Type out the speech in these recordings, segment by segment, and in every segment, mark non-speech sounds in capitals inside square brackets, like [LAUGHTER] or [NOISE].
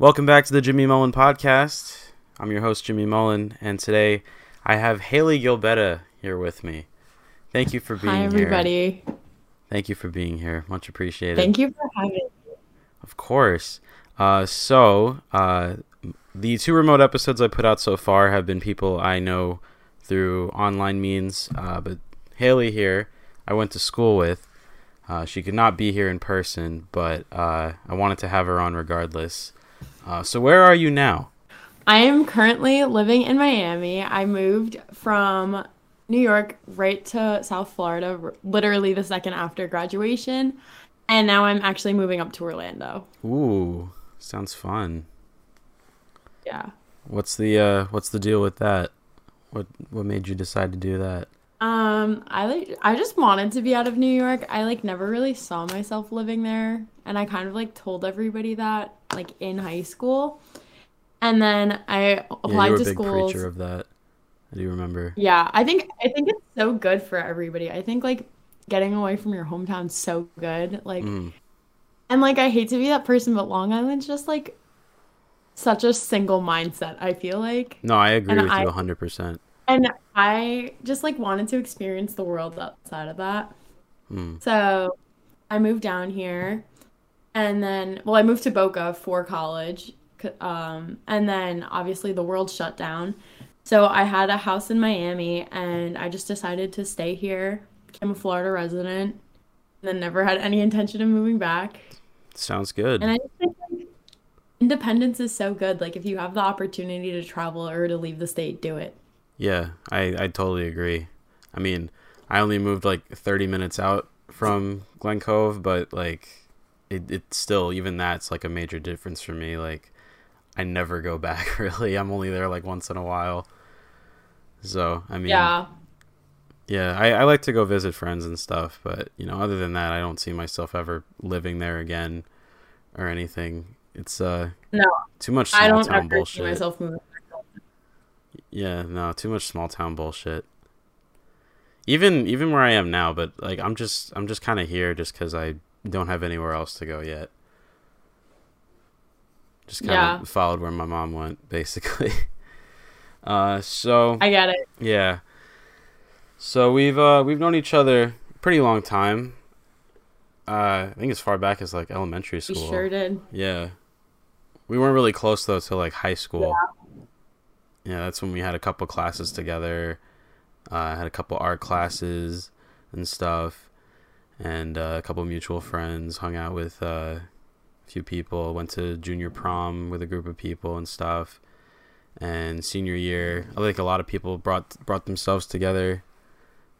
Welcome back to the Jimmy Mullen podcast. I'm your host, Jimmy Mullen, and today I have Haley Gielbeda here with me. Thank you for being Hi, here. everybody. Thank you for being here. Much appreciated. Thank you for having me. Of course. Uh, so, uh, the two remote episodes I put out so far have been people I know through online means, uh, but Haley here, I went to school with. Uh, she could not be here in person, but uh, I wanted to have her on regardless. Uh, so, where are you now? I am currently living in Miami. I moved from New York right to South Florida, literally the second after graduation. And now I'm actually moving up to Orlando. Ooh, sounds fun. Yeah. What's the uh, what's the deal with that? What what made you decide to do that? Um, I like I just wanted to be out of New York. I like never really saw myself living there, and I kind of like told everybody that like in high school. And then I yeah, applied were to schools. preacher of that. I do remember. Yeah, I think I think it's so good for everybody. I think like getting away from your hometown's so good. Like Mm. and like I hate to be that person, but Long Island's just like such a single mindset, I feel like. No, I agree And with I- you hundred percent. And I just like wanted to experience the world outside of that. Mm. So I moved down here and then well I moved to Boca for college. Um and then obviously the world shut down. So I had a house in Miami and I just decided to stay here, became a Florida resident, and then never had any intention of moving back. Sounds good. And I just think like independence is so good. Like if you have the opportunity to travel or to leave the state, do it. Yeah, I, I totally agree. I mean, I only moved like 30 minutes out from Glen Cove, but like it, it still, even that's like a major difference for me. Like, I never go [LAUGHS] back really. I'm only there like once in a while. So, I mean, Yeah. yeah, I, I like to go visit friends and stuff, but you know, other than that, I don't see myself ever living there again or anything. It's uh No, too much small I don't town ever see myself moving. Yeah, no, too much small town bullshit. Even even where I am now, but like I'm just I'm just kind of here just because I don't have anywhere else to go yet. Just kind of Yeah. followed where my mom went, [LAUGHS] basically. Uh, so I got it. yeah, so we've uh we've known each other pretty long time. Uh, I think as far back as like elementary We school. sure did. Yeah. We weren't really close though till like high school. Yeah, that's when we had a couple classes together. Uh, had a couple art classes and stuff, and uh, a couple mutual friends. Hung out with uh, a few people. Went to junior prom with a group of people and stuff. And senior year, I think a lot of people brought brought themselves together.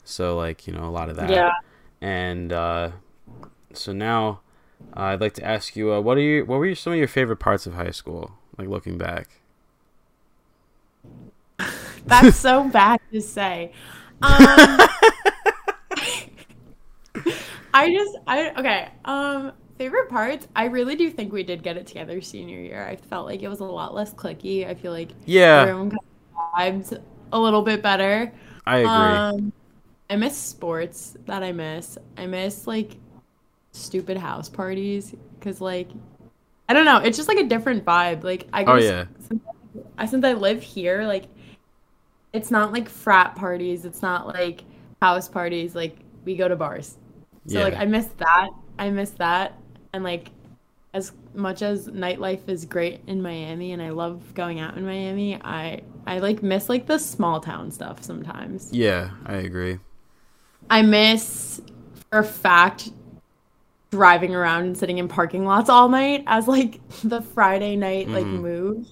So like you know a lot of that. Yeah. And uh, so now, uh, I'd like to ask you, uh, what are you? What were your, some of your favorite parts of high school? Like looking back. That's so bad to say. Um, I just, I okay. Um, favorite parts. I really do think we did get it together senior year. I felt like it was a lot less clicky. I feel like Yeah, everyone kind of vibes a little bit better. I agree. Um, I miss sports. That I miss. I miss like stupid house parties because like I don't know. It's just like a different vibe. Like I oh yeah, since I since I live here, like it's not like frat parties, it's not like house parties, like we go to bars. So yeah, like I miss that. I miss that. And like as much as nightlife is great in Miami and I love going out in Miami, I I like miss like the small town stuff sometimes. yeah. I agree. I miss for a fact driving around and sitting in parking lots all night as like [LAUGHS] the Friday night like Mhm. move.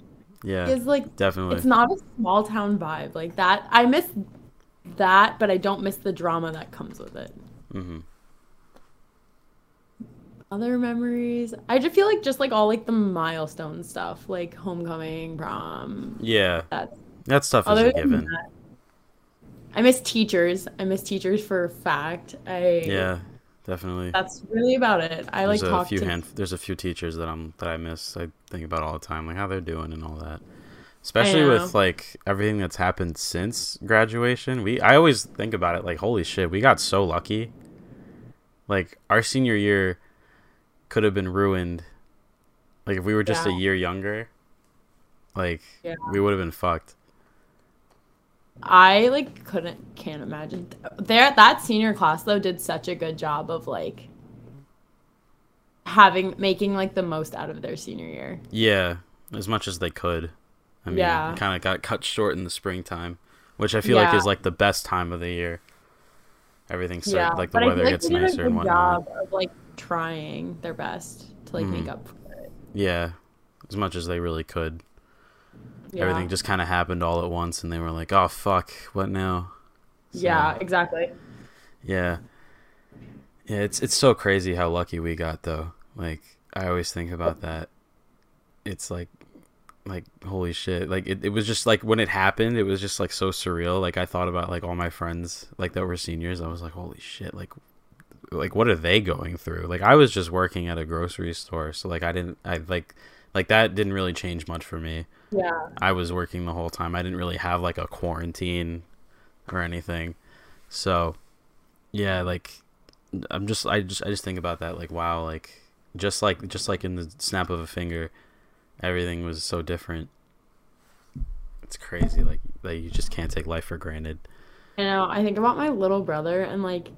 Yeah, Is like definitely. it's not a small town vibe like that. I miss that, but I don't miss the drama that comes with it. hmm Other memories, I just feel like just like all like the milestone stuff, like homecoming, prom. Yeah, That that stuff is a given. that, I miss teachers. I miss teachers for a fact. I Yeah, definitely. That's really about it. I like there's a talk few to hand. There's a few teachers that I'm that I miss. I think about all the time, like how they're doing and all that. Especially with like everything that's happened since graduation. We I always think about it like holy shit, we got so lucky. Like our senior year could have been ruined Like if we were just a year younger, like Yeah. we would have been fucked. I like couldn't can't imagine there that senior class though did such a good job of like having making like the most out of their senior year. Yeah, as much as they could. I mean, Yeah. kind of got cut short in the springtime, which I feel like is like the best time of the year. Everything started, yeah, like the but weather feel gets nicer a and whatnot. job of like trying their best to like make Mhm. up for it. Yeah, as much as they really could. Yeah. Everything just kind of happened all at once, and they were like, "Oh fuck, what now?" So, Yeah, exactly. Yeah. Yeah, it's it's so crazy how lucky we got though. Like I always think about that. It's like like holy shit. Like it, it was just like when it happened, it was just like so surreal. Like I thought about like all my friends like that were seniors. I was like, holy shit, like like what are they going through? Like I was just working at a grocery store, so like I didn't I like like that didn't really change much for me. Yeah. I was working the whole time. I didn't really have like a quarantine or anything. So, yeah, like I'm just I just I just think about that like wow, like just like just like in the snap of a finger, everything was so different. It's crazy like like you just can't take life for granted. You know, I think about my little brother and like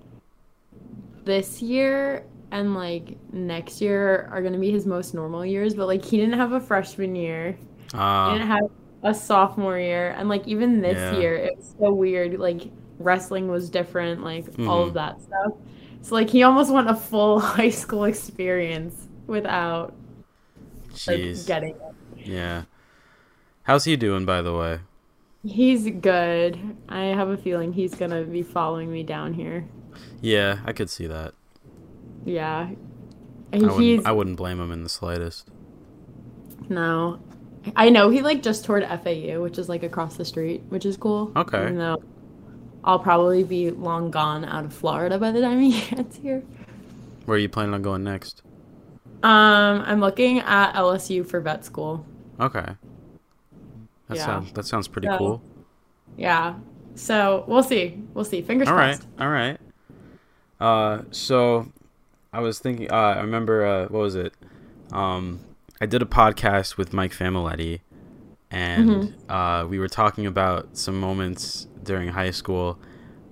this year and like next year are gonna be his most normal years, but like he didn't have a freshman year. He Uh didn't have a sophomore year. And like even this Yeah. year it was so weird. Like wrestling was different, like all Mhm. of that stuff. So like he almost went a full [LAUGHS] high school experience without like getting it. Yeah. How's he doing by the way? He's good. I have a feeling he's gonna be following me down here. Yeah, I could see that. Yeah. I wouldn't I wouldn't blame him in the slightest. no. I know he like just toured FAU, which is like across the street, which is cool. Okay. Even though I'll probably be long gone out of Florida by the time he [LAUGHS] gets here. Where are you planning on going next? Um, I'm looking at LSU for vet school. Okay. That Yeah. sounds that sounds pretty So, cool. Yeah. So we'll see. We'll see. Fingers All right, crossed. all right. Uh, so I was thinking. Uh, I remember. Uh, what was it? Um, I did a podcast with Mike Familetti, and Mm-hmm. uh, we were talking about some moments during high school,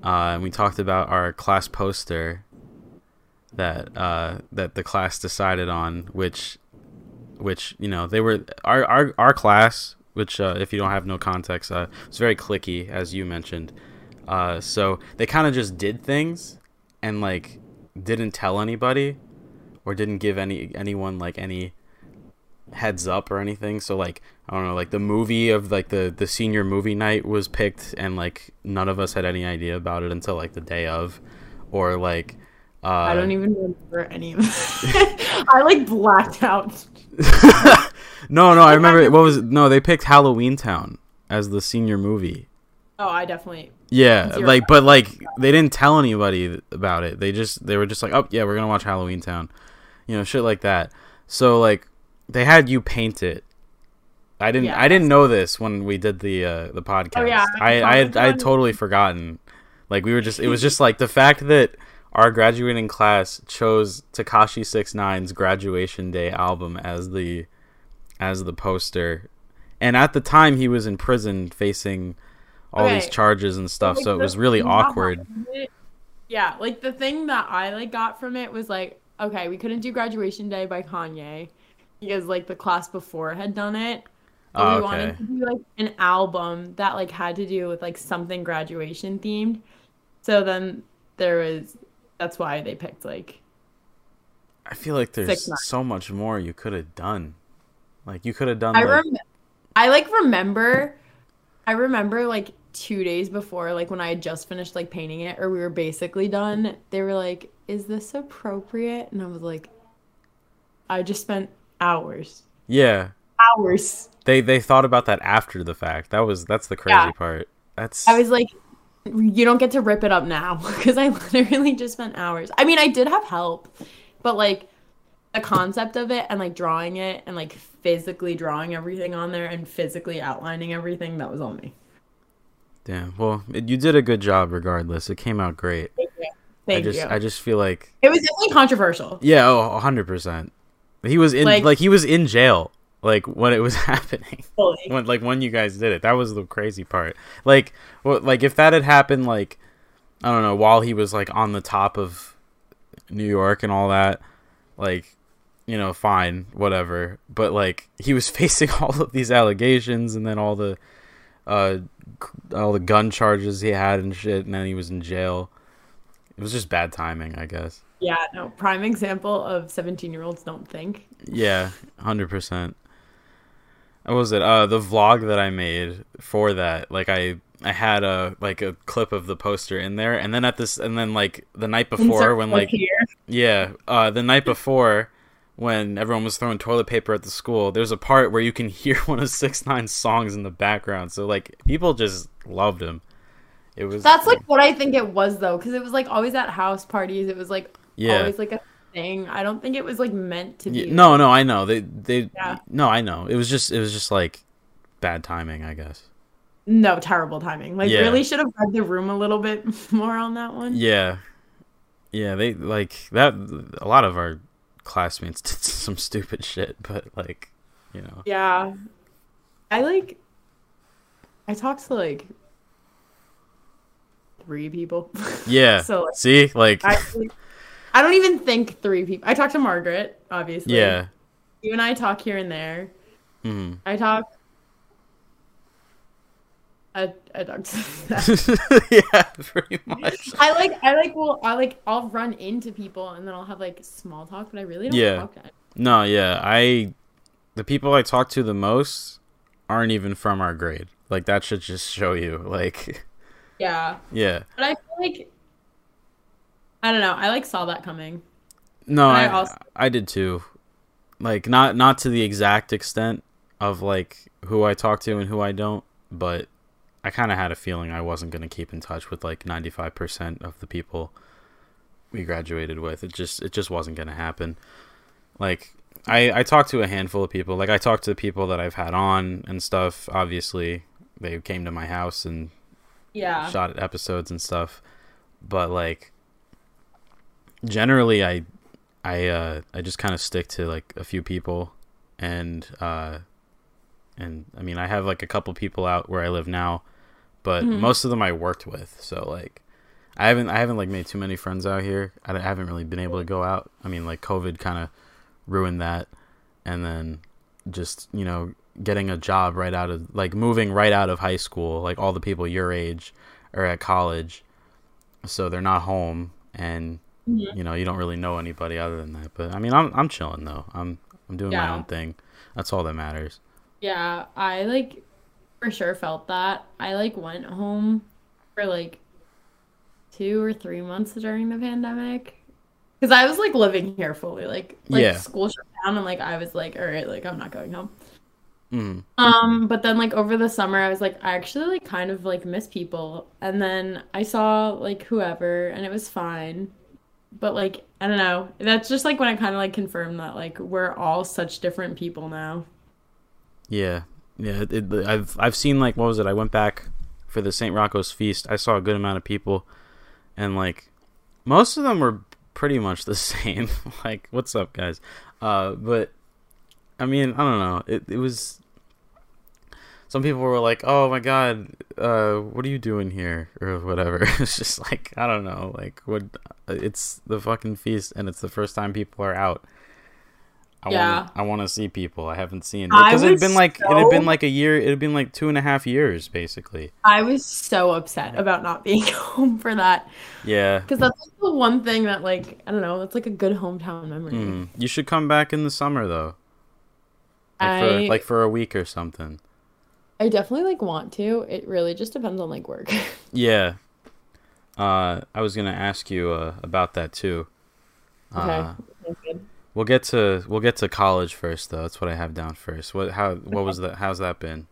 uh, and we talked about our class poster that uh, that the class decided on, which which you know they were our our our class, which uh, if you don't have no context, uh, was very clicky as you mentioned. Uh, so they kind of just did things and like didn't tell anybody or didn't give any anyone like any heads up or anything. So like I don't know, like the movie of like the the senior movie night was picked and like none of us had any idea about it until like the day of, or like. Uh, I don't even remember any of [LAUGHS] it. [LAUGHS] I like blacked out. [LAUGHS] no, no, I remember. What was no? They picked Halloween Town as the senior movie. Oh, I definitely. Yeah, Zero. like, but like they didn't tell anybody about it. They just they were just like, oh yeah, we're gonna watch Halloween Town, you know, shit like that. So like they had you paint it. I didn't Yeah. I didn't know this when we did the uh, the podcast. Oh, yeah, I I had, I had totally forgotten. Like we were just it was just like the fact that our graduating class chose Tekashi 69's graduation day album as the as the poster. And at the time he was in prison facing all these charges and stuff, Like, so it was really awkward. it- Yeah, like the thing that I like got from it was like, okay, we couldn't do graduation day by Kanye because like the class before had done it. But Oh, we okay. wanted to do like an album that like had to do with like something graduation themed. So then there was that's why they picked like I feel like there's so much more you could have done. Like you could have done I like rem- I like remember I remember like 2 days before like when I had just finished like painting it or we were basically done, they were like, "Is this appropriate?" And I was like, I just spent hours. yeah. Hours. They they thought about that after the fact. That was that's the crazy Yeah. part. That's I was like, you don't get to rip it up now [LAUGHS] because I literally just spent hours. I mean, I did have help, but like the concept of it and like drawing it and like physically drawing everything on there and physically outlining everything, that was on me. Damn. Well, it, you did a good job regardless. It came out great. Thank you. I just you. I just feel like it was definitely controversial. yeah, oh, 100%. He was in like, Like- he was in jail like when it was [LAUGHS] happening. When like when you guys did it. That was the crazy part. Like well, like if that had happened like I don't know, while he was like on the top of New York and all that, like you know, fine, whatever. But like he was [LAUGHS] facing all of these allegations and then all the uh all the gun charges he had and shit and then he was in jail. It was just bad timing, I guess. Yeah, no. Prime example of 17 year olds don't think. Yeah, hundred percent. What was it? Uh, the vlog that I made for that, like I, I had a like a clip of the poster in there, and then at this, and then like the night before Insert when like here. yeah, uh, the night before when everyone was throwing toilet paper at the school, there's a part where you can hear [LAUGHS] one of Six Nine's songs in the background. So like people just loved him. It was That's like what I think it was though, because it was like always at house parties. It was like yeah. always like a thing. I don't think it was like meant to be. Yeah, no, no, I know. They they Yeah. no, I know. It was just it was just like bad timing, I guess. No, terrible timing. Like Yeah. really should have read the room a little bit [LAUGHS] more on that one. Yeah. Yeah, they like that a lot of our classmates did [LAUGHS] some stupid shit, but like, you know. Yeah. I like I talked to like three people. [LAUGHS] Yeah. So, like, See? Like I I don't even think three people. I talked to Margaret, obviously. Yeah. You and I talk here and there. Mhm. I talk Talk [LAUGHS] to [LAUGHS] yeah, pretty much. I like I like well I like I'll run into people and then I'll have like small talk, but I really don't Yeah. talk to anyone. No, yeah. I the people I talk to the most aren't even from our grade. Like that should just show you like [LAUGHS] Yeah. yeah. But I feel like I don't know, I like saw that coming. No, I I also- I did too. Like not not to the exact extent of like who I talk to and who I don't, but I kind of had a feeling I wasn't going to keep in touch with like 95% of the people we graduated with. It just it just wasn't going to happen. Like I I talked to a handful of people. Like I talked to the people that I've had on and stuff. Obviously, they came to my house and Yeah. shot episodes and stuff but like generally i i uh i just kind of stick to like a few people and uh and i mean i have like a couple people out where i live now but Mhm. most of them i worked with so like i haven't i haven't like made too many friends out here. I haven't really been able to go out. I mean like covid kind of ruined that and then just you know getting a job right out of like moving right out of high school like all the people your age are at college so they're not home and Mhm. you know you don't really know anybody other than that but i mean i'm i'm chilling though. I'm i'm doing my own thing. That's all that matters. Yeah, I like for sure felt that. I like went home for like two or three months during the pandemic. Cause I was like living here fully, like like Yeah. school shut down, and like I was like, all right, like I'm not going home. mm. Um, but then like over the summer, I was like, I actually like kind of like miss people, and then I saw like whoever, and it was fine. But like I don't know, that's just like when I kind of like confirmed that like we're all such different people now. yeah yeah it, i've i've seen like what was it? I went back for the st rocco's feast. I saw a good amount of people and like most of them were pretty much the [LAUGHS] same. Like what's up guys? Uh but i mean i don't know. It, it was some people were like oh my god uh what are you doing here? or whatever. [LAUGHS] It's just like i don't know like what it's the fucking feast and it's the first time people are out I Yeah. want I want to see people I haven't seen because it had been like it had been like a year. It had been like two and a half years, basically. I was so upset about not being [LAUGHS] home for that Yeah. because that's like the one thing that like I don't know, that's like a good hometown memory. Mm. You should come back in the summer though, like I for like for a week or something. I definitely like want to. It really just depends on like work. [LAUGHS] Yeah. Uh, I was gonna ask you uh, about that too. okay. Uh. We'll get to we'll get to college first though. That's what I have down first. What how what was that? How's that been?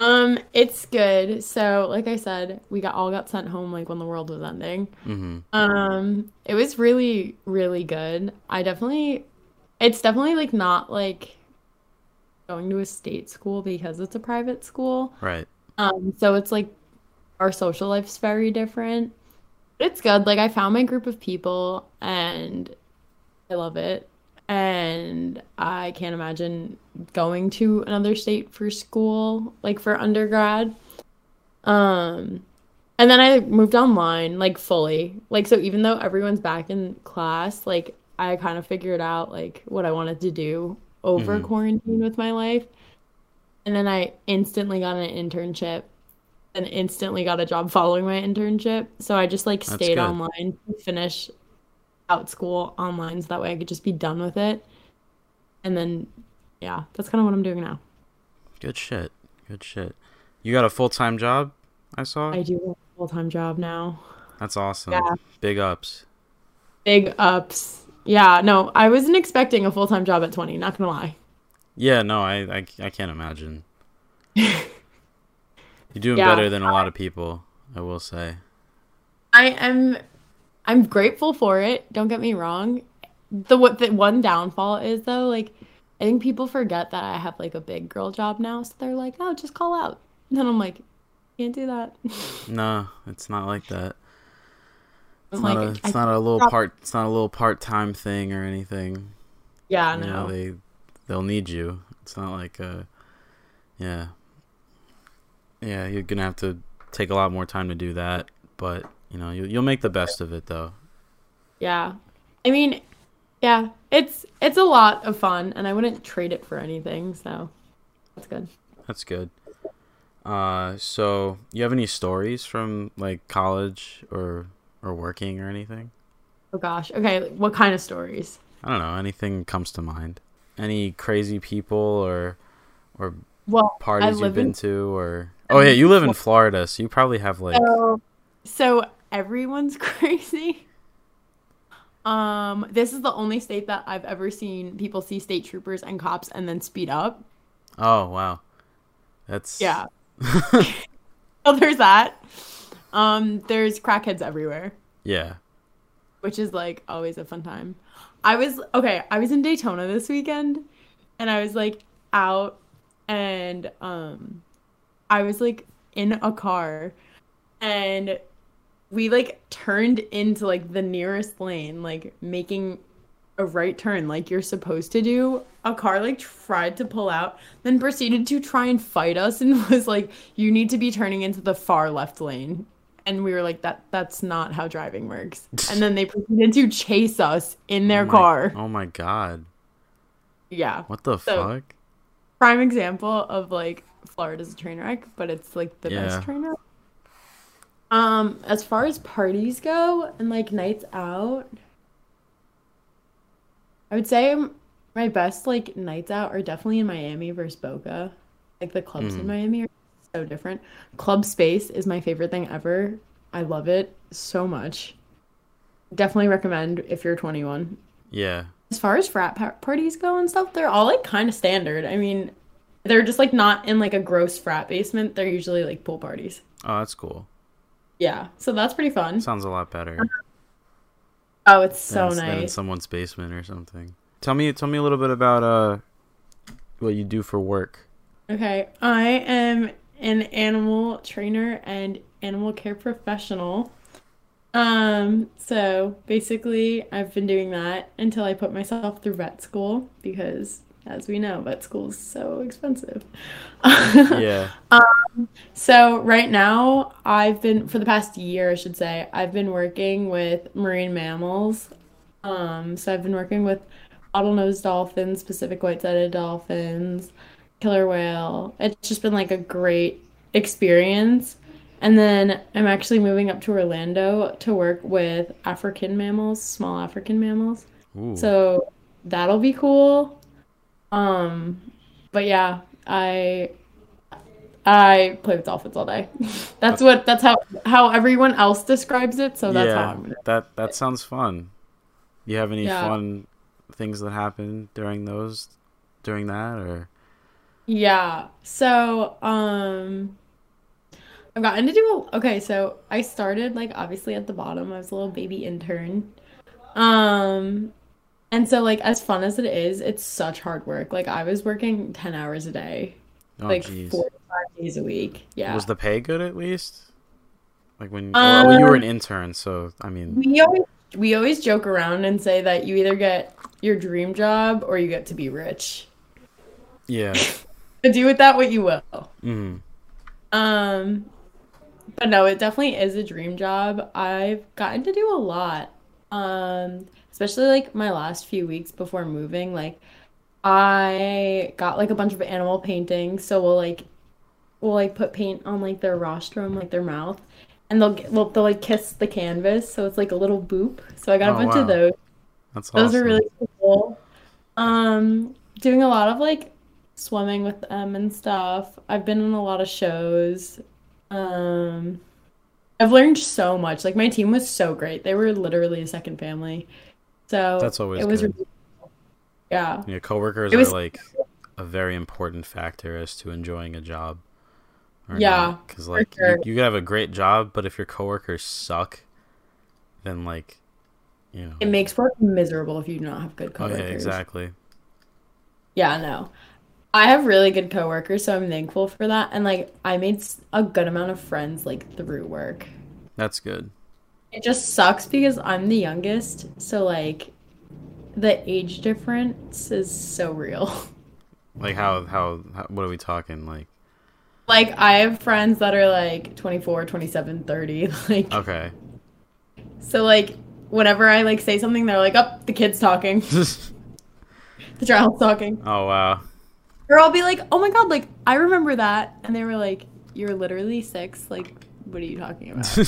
Um, it's good. So, like I said, we got all got sent home like when the world was ending. Mm-hmm. Um, it was really, really good. I definitely, it's definitely like not like going to a state school because it's a private school. Right. Um, so it's like our social life's very different. It's good. Like I found my group of people and I love it. And I can't imagine going to another state for school, like for undergrad. Um, and then I moved online, like fully. Like, so even though everyone's back in class, like, I kind of figured out, like, what I wanted to do over Mhm. quarantine with my life. And then I instantly got an internship and instantly got a job following my internship. So I just, like, That's stayed good. online to finish out school online so that way I could just be done with it. And then, yeah, that's kind of what I'm doing now. Good shit. Good shit. You got a full time job? I saw. I do have a full time job now. That's awesome. Yeah. Big ups. Big ups. Yeah, no, I wasn't expecting a full time job at 20, not gonna lie. Yeah, no, I I, I can't imagine. [LAUGHS] You're doing Yeah. better than a lot of people, I will say. I am I'm grateful for it, don't get me wrong. The what the one downfall is though, like I think people forget that I have like a big girl job now, so they're like, "Oh, just call out." And then I'm like, "Can't do that." [LAUGHS] No, it's not like that. It's I'm not like, a it's I- not a little part it's not a little part time thing or anything. yeah, you no. know, they they'll need you. It's not like uh yeah. Yeah, you're gonna have to take a lot more time to do that, but you know, you you'll make the best of it though. Yeah. I mean, yeah, it's it's a lot of fun and I wouldn't trade it for anything, so that's good. That's good. Uh so you have any stories from like college or or working or anything? Oh gosh. Okay, what kind of stories? I don't know, anything comes to mind. Any crazy people or or Well, parties you've been in to or Oh yeah, you live in Florida, so you probably have like so, so everyone's [LAUGHS] crazy. Um, this is the only state that I've ever seen people see state troopers and cops and then speed up. Oh wow. That's Yeah. [LAUGHS] [LAUGHS] So there's that. Um, there's crackheads everywhere. yeah. which is like always a fun time. I was okay, I was in Daytona this weekend and I was like out and um I was like in a car and we like turned into like the nearest lane, like making a right turn like you're supposed to do. A car like tried to pull out, then proceeded to try and fight us and [LAUGHS] was like, You need to be turning into the far left lane. And we were like, That that's not how driving works. [LAUGHS] And then they proceeded to chase us in their Oh my- car. Oh my god. Yeah. What the So- fuck? Prime example of like Florida's a train wreck, but it's like the Yeah. best train wreck. Um, as far as parties go and like nights out, I would say my best like nights out are definitely in Miami versus Boca. Like the clubs Mhm. in Miami are so different. Club space is my favorite thing ever. I love it so much. Definitely recommend if you're 21. Yeah. As far as frat pa- parties go and stuff, they're all like kind of standard. I mean, they're just like not in like a gross frat basement. They're usually like pool parties. Oh, that's cool. Yeah, so that's pretty fun. Sounds a lot better. Oh, it's so than in someone's basement or something. Tell me tell me a little bit about uh what you do for work. Okay, I am an animal trainer and animal care professional. Um, so basically, I've been doing that until I put myself through vet school because, as we know, vet school is so expensive. [LAUGHS] Yeah. So right now, I've been for the past year, I should say, I've been working with marine mammals. Um, so I've been working with bottlenose dolphins, Pacific white-sided dolphins, killer whale. It's just been like a great experience. And then I'm actually moving up to Orlando to work with African mammals, small African mammals. Ooh. So that'll be cool. Um, but yeah, I I play with dolphins all day. [LAUGHS] That's what that's how how everyone else describes it. So that's how yeah. I'm. That that sounds fun. You have any Yeah. fun things that happen during those during that or Yeah. So um, I've gotten to do a, okay. So I started like obviously at the bottom. I was a little baby intern. Um, and so like as fun as it is, it's such hard work. Like I was working ten hours a day, oh like jeez. four to five days a week. Yeah. Was the pay good at least? Like when oh, you were an Um, intern, so I mean We always we always joke around and say that you either get your dream job or you get to be rich. Yeah. [LAUGHS] Do with that what you will. hmm Um, but no, it definitely is a dream job. I've gotten to do a lot. Um, especially like my last few weeks before moving, like I got like a bunch of animal paintings, so we'll like we'll like put paint on like their rostrum, like their mouth, and they'll get, well, they'll like kiss the canvas, so it's like a little boop. So I got a Oh, bunch wow. of those. That's Those awesome. are really cool. Um, doing a lot of like swimming with them and stuff. I've been in a lot of shows. Um, I've learned so much. Like my team was so great. They were literally a second family. So That's always it was good. really cool. Yeah. Yeah, coworkers was- are like a very important factor as to enjoying a job. Yeah, because like sure. you, you have a great job, but if your coworkers suck, then like, you know. It makes work miserable if you do not have good Oh yeah, exactly. Yeah, no. I have really good coworkers, so I'm thankful for that. And like I made a good amount of friends like through work. That's good. It just sucks because I'm the youngest, so like the age difference is so real. [LAUGHS] Like how how, how what are we talking like? Like I have friends that are like 24, 27, 30, [LAUGHS] like Okay. so like whenever I like say something they're like, "Up, the kid's talking. [LAUGHS] The child's talking." oh wow. Or I'll be like, "Oh my god, like I remember that." And they were like, "You're literally 6. Like what are you talking about?"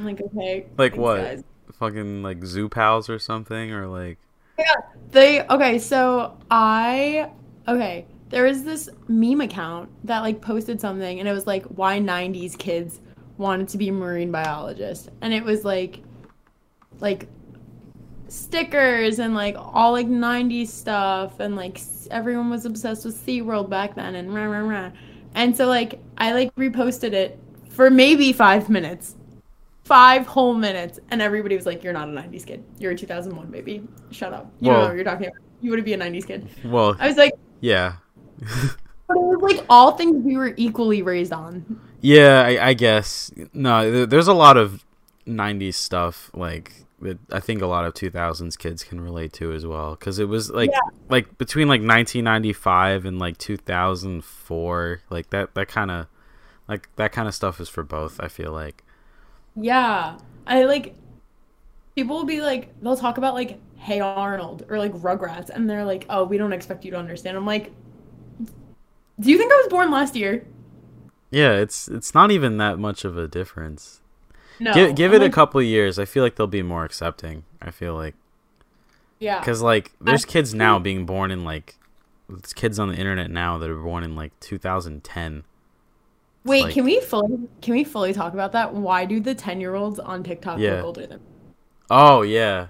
I'm like, "Okay." like what? guys." Fucking like zoo pals or something or like Yeah. They okay, so I okay, there was this meme account that like posted something and it was like why 90s kids wanted to be marine biologists. And it was like like stickers and like all like 90s stuff and like everyone was obsessed with SeaWorld back then and rah rah rah. And so like I like reposted it for maybe 5 minutes. 5 whole minutes and everybody was like you're not a 90s kid. You're a 2001 baby. Shut up. You don't Well- know what you're talking about. You wouldn't be a 90s kid. well I was like yeah. [LAUGHS] but it was like all things we were equally raised on. Yeah, I, I guess. No, there's a lot of 90s stuff like that I think a lot of 2000s kids can relate to as well cuz it was like Yeah. like between like 1995 and like 2004, like that that kind of like that kind of stuff is for both, I feel like. Yeah. I like people will be like they'll talk about like Hey Arnold or like Rugrats and they're like, "Oh, we don't expect you to understand." I'm like, "Do you think I was born last year?" Yeah, it's it's not even that much of a difference. No. give give it a like, couple years, I feel like they'll be more accepting. I feel like Yeah. cuz like there's kids now being born in like kids on the internet now that are born in like 2010. Wait, like- can we fully can we fully talk about that? Why do the 10-year-olds on TikTok Yeah. look older than Oh yeah,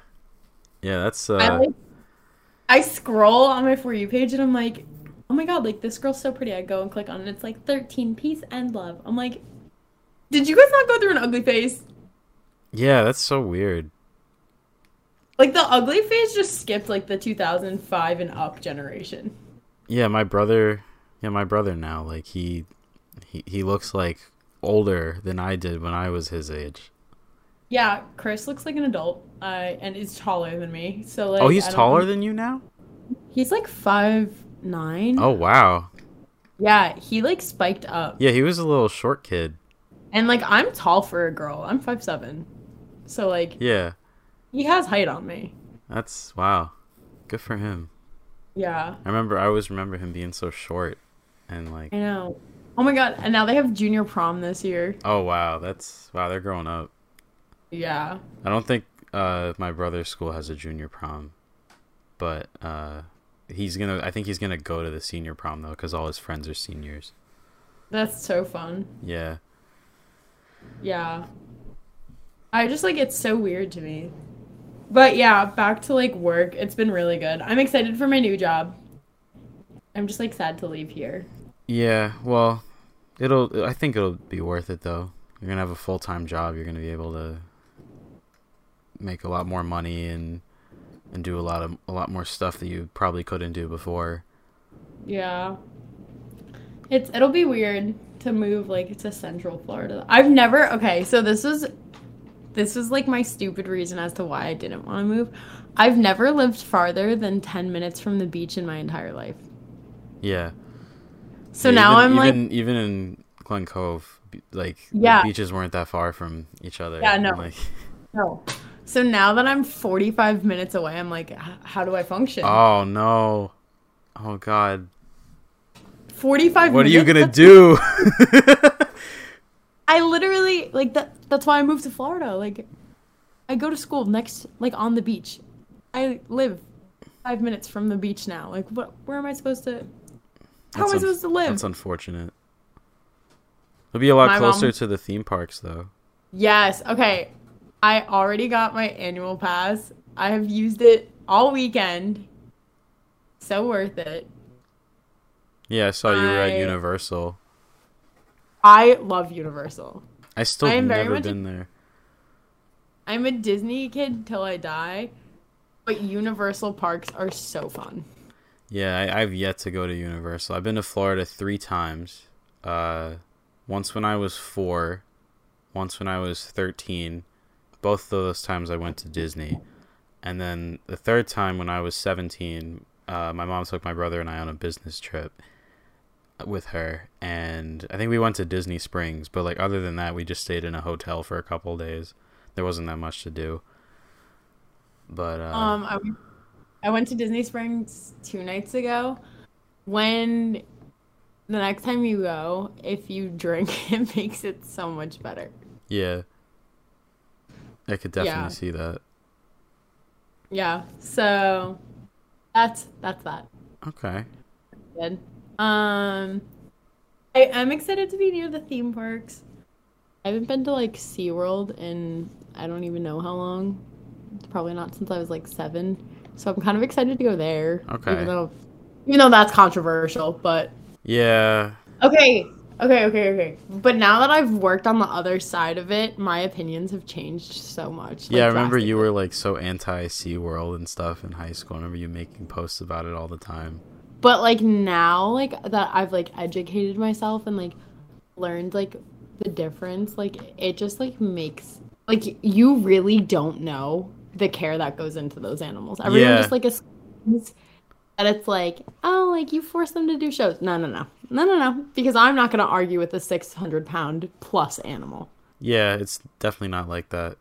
yeah. That's uh, I like I scroll on my for you page and I'm like, oh my god, like this girl's so pretty. I go and click on it. It's like 13 peace and love. I'm like, did you guys not go through an ugly phase? yeah. That's so weird. Like the ugly phase just skipped like the 2005 and up generation. Yeah, my brother. Yeah, my brother now. Like he, he he looks like older than I did when I was his age. Yeah, Chris looks like an adult, uh, and is taller than me. So like, oh, he's taller than you now. He's like five nine. Oh wow. Yeah, he like spiked up, Yeah, he was a little short kid. and like I'm tall for a girl. I'm five seven, so like Yeah, he has height on me. that's wow. Good for him. Yeah, I remember. I always remember him being so short, and like, I know. Oh my god! And now they have junior prom this year. oh wow, that's wow. They're growing up. Yeah, I don't think uh, my brother's school has a junior prom, but uh, he's gonna. I think he's gonna go to the senior prom though, because all his friends are seniors. that's so fun. Yeah, Yeah. I just like it's so weird to me. But yeah, back to like work. It's been really good. I'm excited for my new job. I'm just like sad to leave here. Yeah. Well, it'll. I think it'll be worth it though. You're gonna have a full time job. You're gonna be able to make a lot more money and and do a lot of a lot more stuff that you probably couldn't do before. Yeah. It's it'll be weird to move like to Central Florida. I've never okay, so this was this was like my stupid reason as to why I didn't want to move. I've never lived farther than 10 minutes from the beach in my entire life. Yeah. So Yeah, now even, I'm like, even even in Glen Cove, like Yeah. the beaches weren't that far from each other. Yeah, no. Like, [LAUGHS] no. So now that I'm 45 minutes away, I'm like, how do I function? oh no, oh god, 45 what are you gonna That's- do? [LAUGHS] [LAUGHS] I literally like that. That's why I moved to Florida. Like, I go to school next, like on the beach. I live five minutes from the beach now. Like, what? Where am I supposed to? How am I supposed to live? That's unfortunate. It'll be a lot My closer mom- to the theme parks, though. Yes. Okay. I already got my annual pass. I have used it all weekend. So worth it. Yeah, I saw you were at Universal. I love Universal. I still I have never been there. I'm a Disney kid till I die, but Universal parks are so fun. Yeah, I, I've yet to go to Universal. I've been to Florida three times. Uh, once when I was four, once when I was thirteen. Both of those times I went to Disney, and then the third time when I was seventeen, uh, my mom took my brother and I on a business trip with her, and I think we went to Disney Springs. But like other than that, we just stayed in a hotel for a couple days. There wasn't that much to do. But uh, Um, I, I went to Disney Springs two nights ago. When the next time you go, if you drink, [LAUGHS] it makes it so much better. Yeah. I could definitely Yeah. see that. Yeah. So that's that's that. Okay. Good. Um, I I'm excited to be near the theme parks. I haven't been to like SeaWorld in I don't even know how long. Probably not since I was like seven. So I'm kind of excited to go there. Okay. Even though, even though that's controversial, but Yeah. okay, okay, okay, okay. But now that I've worked on the other side of it, my opinions have changed so much. Yeah, I remember you were like so anti Sea World and stuff in high school. I remember you making posts about it all the time. But like now, like that I've like educated myself and like learned like the difference, like it just like makes like you really don't know the care that goes into those animals. Everyone Yeah. just like assumes that it's like, oh, like you force them to do shows. No, no, no, no, no, no. Because I'm not gonna argue with a 600 pound plus animal. Yeah, it's definitely not like that.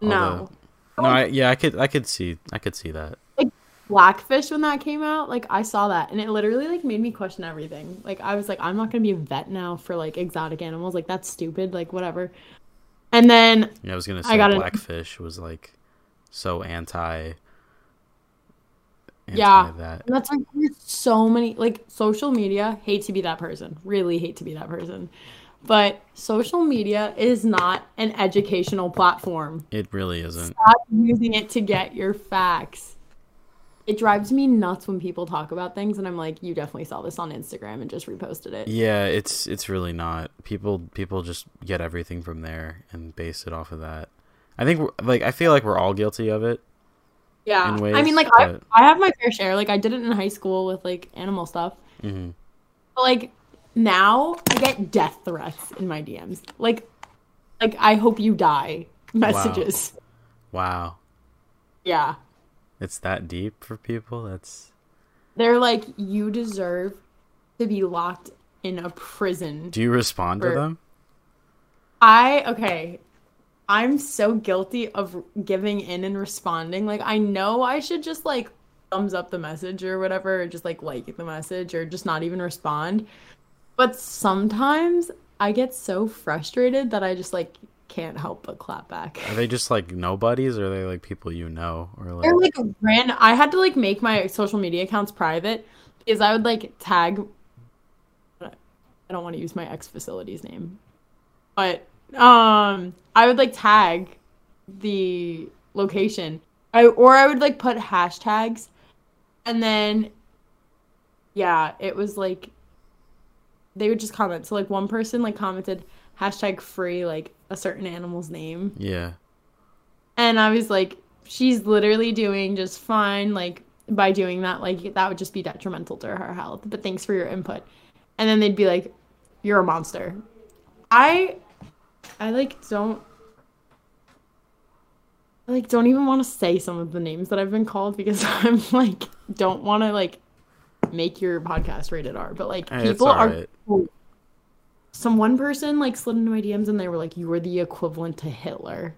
No. Although- No, I, yeah, I could I could see I could see that. Like Blackfish when that came out, like I saw that and it literally like made me question everything. Like I was like, I'm not gonna be a vet now for like exotic animals. Like that's stupid. Like whatever. And then Yeah, I was gonna I say got it. Blackfish was like so anti. anti Yeah. That. and that's like there's so many like social media. Hate to be that person. Really hate to be that person. But social media is not an educational platform. It really isn't. Stop using it to get your facts. It drives me nuts when people talk about things and I'm like, you definitely saw this on Instagram and just reposted it. Yeah, it's it's really not. People people just get everything from there and base it off of that. I think like I feel like we're all guilty of it. Yeah. in I mean, like, I, but- I have my fair share. Like, I did it in high school with, like, animal stuff. hmm But, like, now I get death threats in my DMs. Like, like I hope you die messages. Wow, Yeah. it's that deep for people. That's. They're like, you deserve to be locked in a prison. Do you respond to them? I, okay. I'm so guilty of giving in and responding. Like, I know I should just, like, thumbs up the message or whatever, or just, like, like the message or just not even respond. But sometimes I get so frustrated that I just, like, can't help but clap back. Are they just like nobodies, or are they like people you know, or like? They're like ran. I had to like make my social media accounts private because I would like tag. I don't want to use my ex facility's name, but um, I would like tag the location. I or I would like put hashtags, and then yeah, it was like they would just comment. So like one person like commented hashtag free like a certain animal's name. Yeah. And I was like, she's literally doing just fine. Like, by doing that, like, that would just be detrimental to her health. But thanks for your input. And then they'd be like, you're a monster. I, I like, don't, I like don't even want to say some of the names that I've been called because [LAUGHS] I'm like don't want to like make your podcast rated R. But like Hey, people are alright. some one person like slid into my DMs and they were like, "You were the equivalent to Hitler,"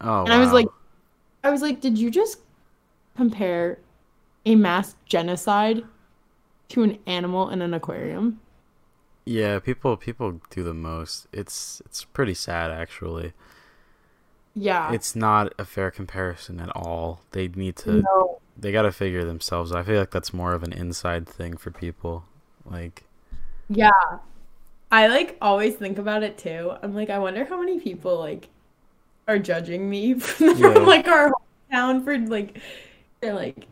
Oh, and I was like, I was like, did you just compare a mass genocide to an animal in an aquarium? Yeah, people people do the most. It's it's pretty sad actually. Yeah. It's not a fair comparison at all. They need to no. they got to figure themselves. I feel like that's more of an inside thing for people. Like Yeah. I like always think about it too. I'm like, I wonder how many people like are judging me [LAUGHS] from Yeah. like our hometown for like they're like,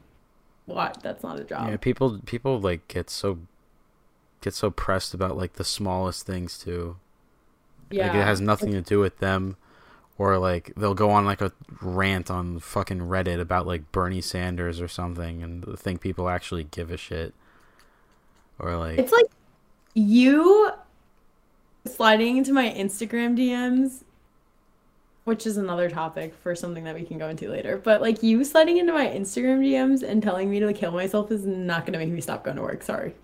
what? That's not a job. yeah, people people like get so get so pressed about like the smallest things too. Yeah. Like it has nothing to do with them. Or like they'll go on like a rant on fucking Reddit about like Bernie Sanders or something and think people actually give a shit. Or like It's like you sliding into my Instagram DMs, which is another topic for something that we can go into later. But like you sliding into my Instagram DMs and telling me to kill myself is not going to make me stop going to work. Sorry.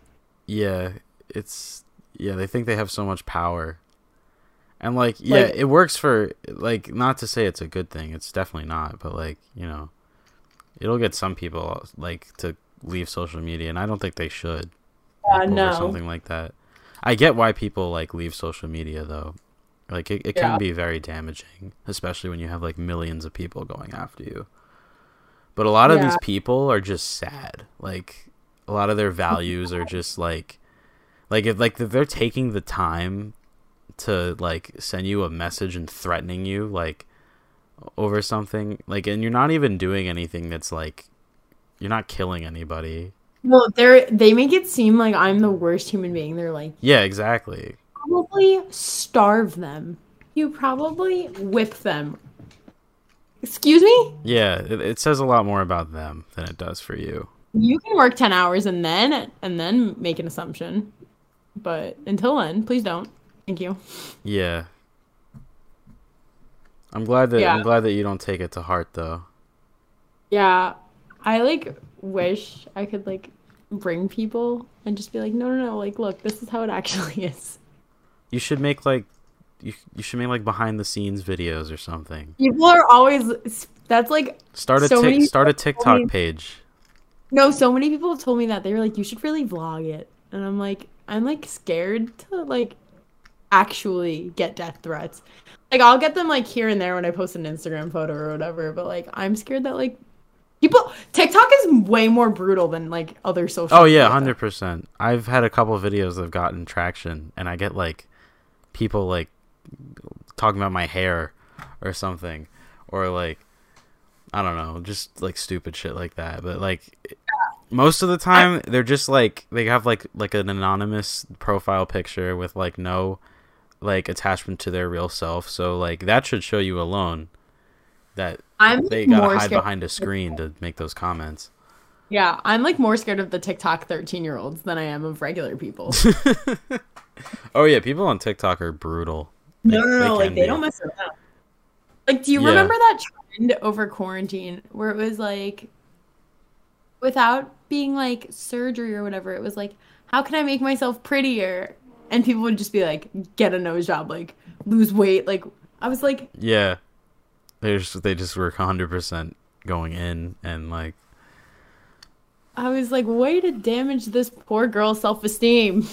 Yeah, it's yeah, they think they have so much power. And like yeah, Like- it works for like not to say it's a good thing. It's definitely not, but like, you know, it'll get some people like to leave social media and I don't think they should. Uh, like, over no. something like that. I get why people like leave social media though. Like it, it can Yeah. be very damaging, especially when you have like millions of people going after you. But a lot of Yeah. these people are just sad. Like a lot of their values are just like like if like if they're taking the time to like send you a message and threatening you like over something like and you're not even doing anything that's like you're not killing anybody. Well, they're they make it seem like I'm the worst human being. They're like, Yeah, exactly. probably starve them. You probably whip them. Excuse me? Yeah, it, it says a lot more about them than it does for you. You can work 10 hours and then and then make an assumption. But until then, please don't. Thank you. Yeah. I'm glad that Yeah. I'm glad that you don't take it to heart though. Yeah. I like wish I could like bring people and just be like, "No, no, no, like look, this is how it [LAUGHS] actually is." You should make like you you should make like behind the scenes videos or something. People are always that's like Start a So many start a people told me- TikTok page. No, so many people have told me that. They were like, "You should really vlog it." And I'm like, I'm like scared to like actually get death threats. Like I'll get them like here and there when I post an Instagram photo or whatever, but like I'm scared that like people TikTok is way more brutal than like other social Oh yeah, hundred percent. I've had a couple of videos that have gotten traction, and I get like people like talking about my hair or something, or like I don't know, just like stupid shit like that. But like most of the time, they're just like they have like like an anonymous profile picture with like no like attachment to their real self. So like that should show you alone that I'm they gotta hide behind a screen to make those comments. Yeah, I'm like more scared of the TikTok 13 year olds than I am of regular people. [LAUGHS] Oh yeah, people on TikTok are brutal. They- no, no, they like they be. don't mess around. Like, do you Yeah. remember that trend over quarantine where it was like, without being like surgery or whatever, it was like, how can I make myself prettier? And people would just be like, get a nose job, like lose weight. Like, I was like, Yeah, they just they just were hundred percent going in and like I was like, way to damage this poor girl's self esteem.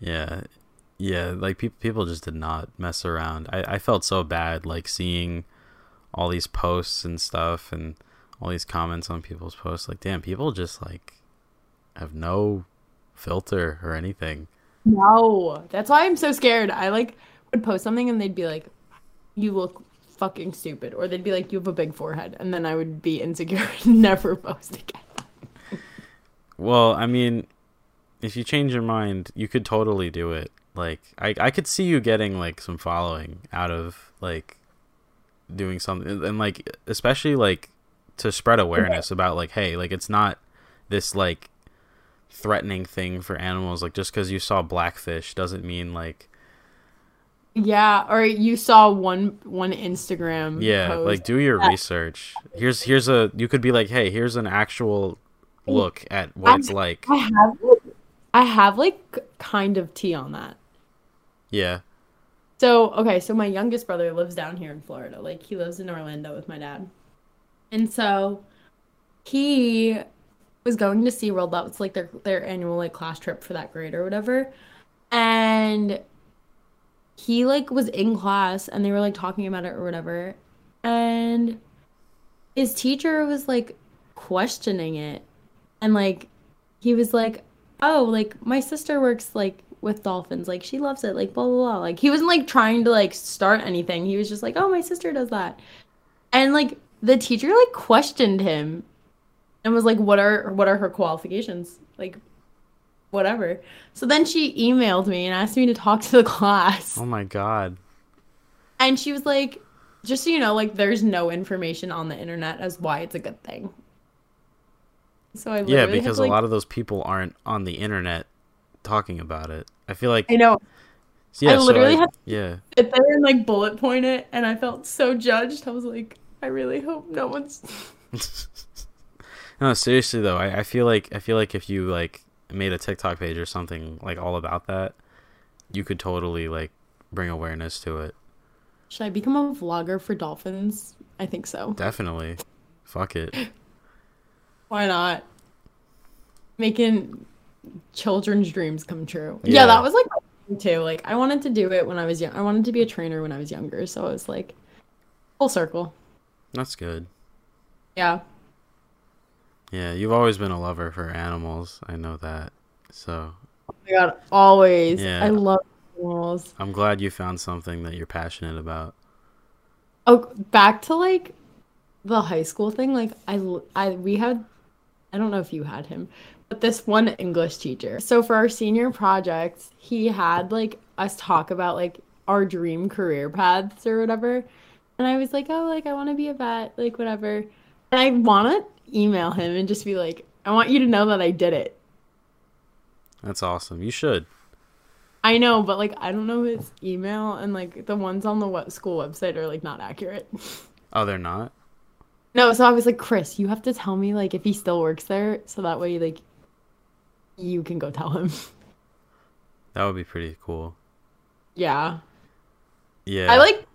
yeah, yeah, like people people just did not mess around. I I felt so bad like seeing all these posts and stuff and all these comments on people's posts. Like, damn, people just like have no filter or anything. No, that's why I'm so scared. I like would post something and they'd be like, "You look fucking stupid," or they'd be like, "You have a big forehead," and then I would be insecure [LAUGHS] and never post again. Well, I mean, if you change your mind, you could totally do it. Like, I I could see you getting like some following out of like doing something, and like especially like to spread awareness about like, hey, like it's not this like threatening thing for animals. Like, just because you saw blackfish doesn't mean like Yeah, or you saw one one Instagram. Yeah, post. like do your research. Here's here's a you could be like, hey, here's an actual look at what it's like. I have I have like kind of tea on that. Yeah. So, okay, so my youngest brother lives down here in Florida. Like he lives in Orlando with my dad. And so he was going to SeaWorld. That was like their their annual like class trip for that grade or whatever. And he like was in class and they were like talking about it or whatever. And his teacher was like questioning it. And like he was like, "Oh, like my sister works like with dolphins. Like she loves it. Like blah blah blah." Like he wasn't like trying to like start anything. He was just like, "Oh, my sister does that." And like the teacher like questioned him and was like, "What are what are her qualifications?" Like whatever. So then she emailed me and asked me to talk [LAUGHS] to the class. Oh my god. And she was like, just so you know, like there's no information on the internet as why it's a good thing. So I Yeah, because to, like, a lot of those people aren't on the internet talking about it. I feel like I know yeah, I literally so I, had- yeah. sit there and like bullet point it, and I felt so judged. I was like, I really hope no [LAUGHS] one's. no, seriously though, I, I feel like I feel like if you like made a TikTok page or something like all about that, you could totally like bring awareness to it. Should I become a vlogger for dolphins? I think so. Definitely. Fuck it. [LAUGHS] Why not? Making children's dreams come true. Yeah. Yeah, that was like my thing, too. Like I wanted to do it when I was young. I wanted to be a trainer when I was younger, so I was like full circle. That's good. Yeah. Yeah, you've always been a lover for animals. I know that. So Oh my god, always. Yeah. I love animals. I'm glad you found something that you're passionate about. Oh, back to like the high school thing. Like I, I, we had, I don't know if you had him, but this one English teacher. So for our senior projects, he had like us talk about like our dream career paths or whatever. And I was like, oh, like I want to be a vet, like whatever. And I want to email him and just be like, I want you to know that I did it. That's awesome. You should. I know, but like I don't know his email, and like the ones on the what school website are like not accurate. Oh, they're not? No, so I was like, Chris, you have to tell me like if he still works there, so that way like you can go tell him. That would be pretty cool. yeah. Yeah. I like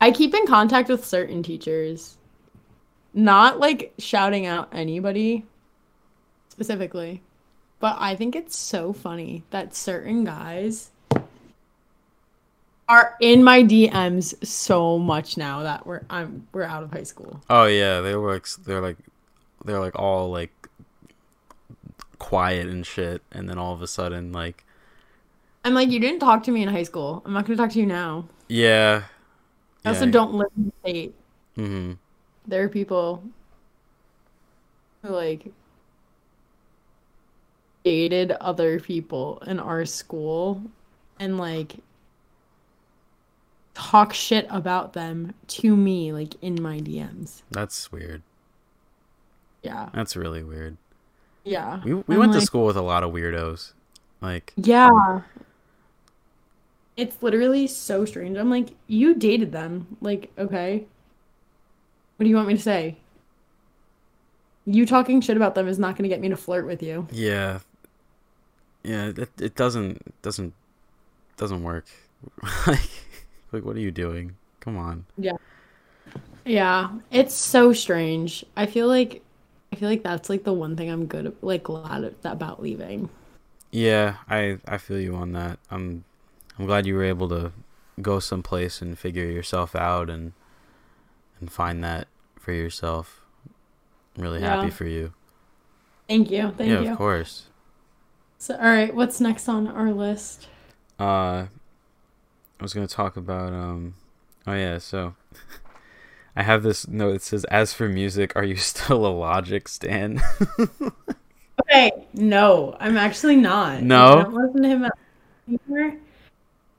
I keep in contact with certain teachers. Not like shouting out anybody specifically. But I think it's so funny that certain guys are in my DMs so much now that we're I'm we're out of high school. Oh yeah, they were like they're like they're like all like quiet and shit and then all of a sudden like I'm like, you didn't talk to me in high school. I'm not gonna talk to you now. yeah. I also don't live in the state. Mhm. There are people who like dated other people in our school and like talk shit about them to me like in my DMs. That's weird. Yeah. That's really weird. Yeah. We we I'm went to school with a lot of weirdos. Like Yeah. It's literally so strange. I'm like, you dated them. Like, okay. What do you want me to say? You talking shit about them is not going to get me to flirt with you. yeah. Yeah, it it doesn't it doesn't doesn't work. [LAUGHS] like like what are you doing? Come on. Yeah, Yeah, it's so strange. I feel like I feel like that's like the one thing I'm good like glad about leaving. Yeah, I I feel you on that. I'm I'm glad you were able to go someplace and figure yourself out and and find that for yourself. I'm really happy for you. Thank you. Thank yeah, you. of course. So all right, what's next on our list? Uh I was going to talk about um oh yeah, so [LAUGHS] I have this note that says as for music, are you [LAUGHS] still a Logic stan? [LAUGHS] Okay, no, I'm actually not. No? I don't listen to him anymore.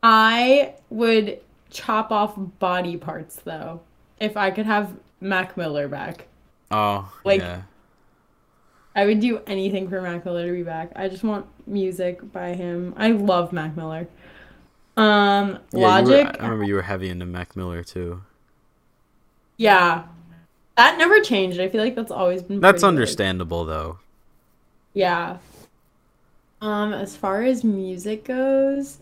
I would chop off body parts though. If I could have Mac Miller back, oh, Like- yeah. I would do anything for Mac Miller to be back. I just want music by him. I love Mac Miller. Um, Yeah, Logic. Were, I remember you were heavy into Mac Miller too. yeah, that never changed. I feel like that's always been. That's pretty good. understandable though. Yeah. Um, as far as music goes,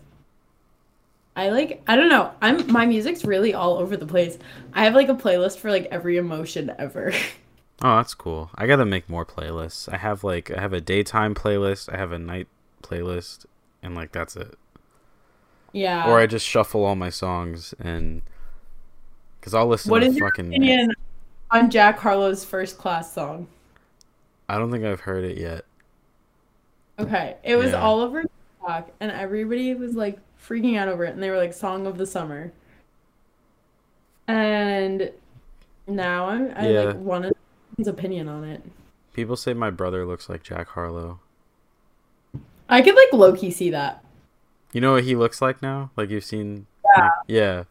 I like I don't know. I'm my music's really all over the place. I have like a playlist for like every emotion ever. [LAUGHS] Oh, that's cool. I gotta make more playlists. I have like I have a daytime playlist, I have a night playlist, and like that's it. yeah. or I just shuffle all my songs and because I'll listen what to is your fucking. opinion on Jack Harlow's first class song? I don't think I've heard it yet. Okay, it was Yeah. all over TikTok, and everybody was like freaking out over it, and they were like "Song of the Summer." And now I'm I Yeah. like wanted his opinion on it. People say my brother looks like Jack Harlow. I could like low key see that. You know what he looks like now? Like you've seen? Yeah. like- yeah.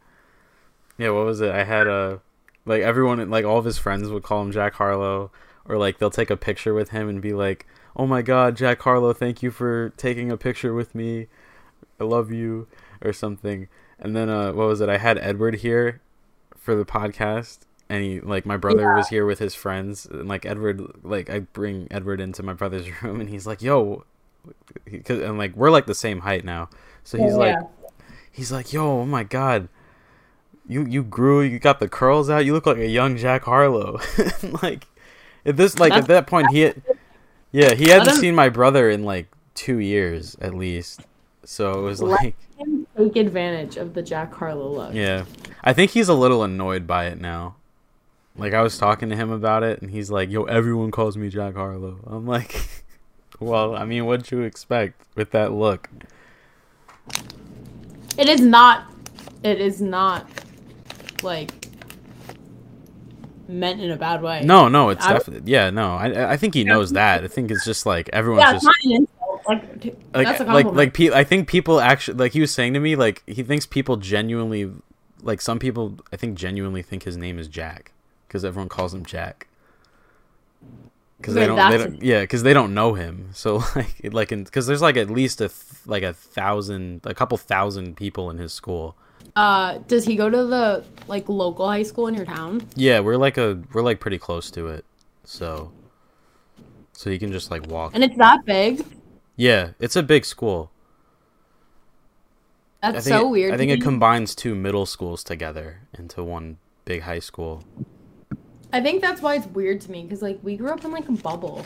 Yeah. What was it? I had a like everyone like all of his friends would call him Jack Harlow, or like they'll take a picture with him and be like, "Oh my God, Jack Harlow, thank you for taking a picture with me. I love you," or something. And then uh, what was it? I had Edward here for the podcast. And he like my brother was here with his friends, and like Edward, like I bring Edward into my brother's [LAUGHS] room, and he's like, "Yo," he- 'cause- and like we're like the same height now, so he's like, he's like, "Yo, oh my god, you you grew, you got the curls out, you look like a young Jack Harlow." [LAUGHS] like at this, like at that point, he, had, yeah, he hadn't seen my brother in like two years at least, so it was Let- like, [LAUGHS] take advantage of the Jack Harlow look. yeah, I think he's a little annoyed by it now. Like I was talking to him about it, and he's like, "Yo, everyone calls me Jack Harlow." I'm like, [LAUGHS] "Well, I mean, what'd you expect with that look?" It is not. It is not like meant in a bad way. No, no, it's definitely yeah, no. I I think he knows that. I think it's just like everyone's Yeah, just not an insult. Like, like that's a like compliment. like pe- I think people actually like he was saying to me like he thinks people genuinely like some people I think genuinely think his name is Jack because everyone calls him Jack. Because they don't, they don't, yeah, because they don't know him. So [LAUGHS] like, it, like, because there's like at least a th- like a thousand, a couple thousand people in his school. uh, does he go to the like local high school in your town? Yeah, we're like a, we're like pretty close to it. So, so he can just like walk. And it's that big. Yeah, it's a big school. That's so it, weird. I think it combines two middle schools together into one big high school. I think that's why it's weird to me because like we grew up in like a bubble.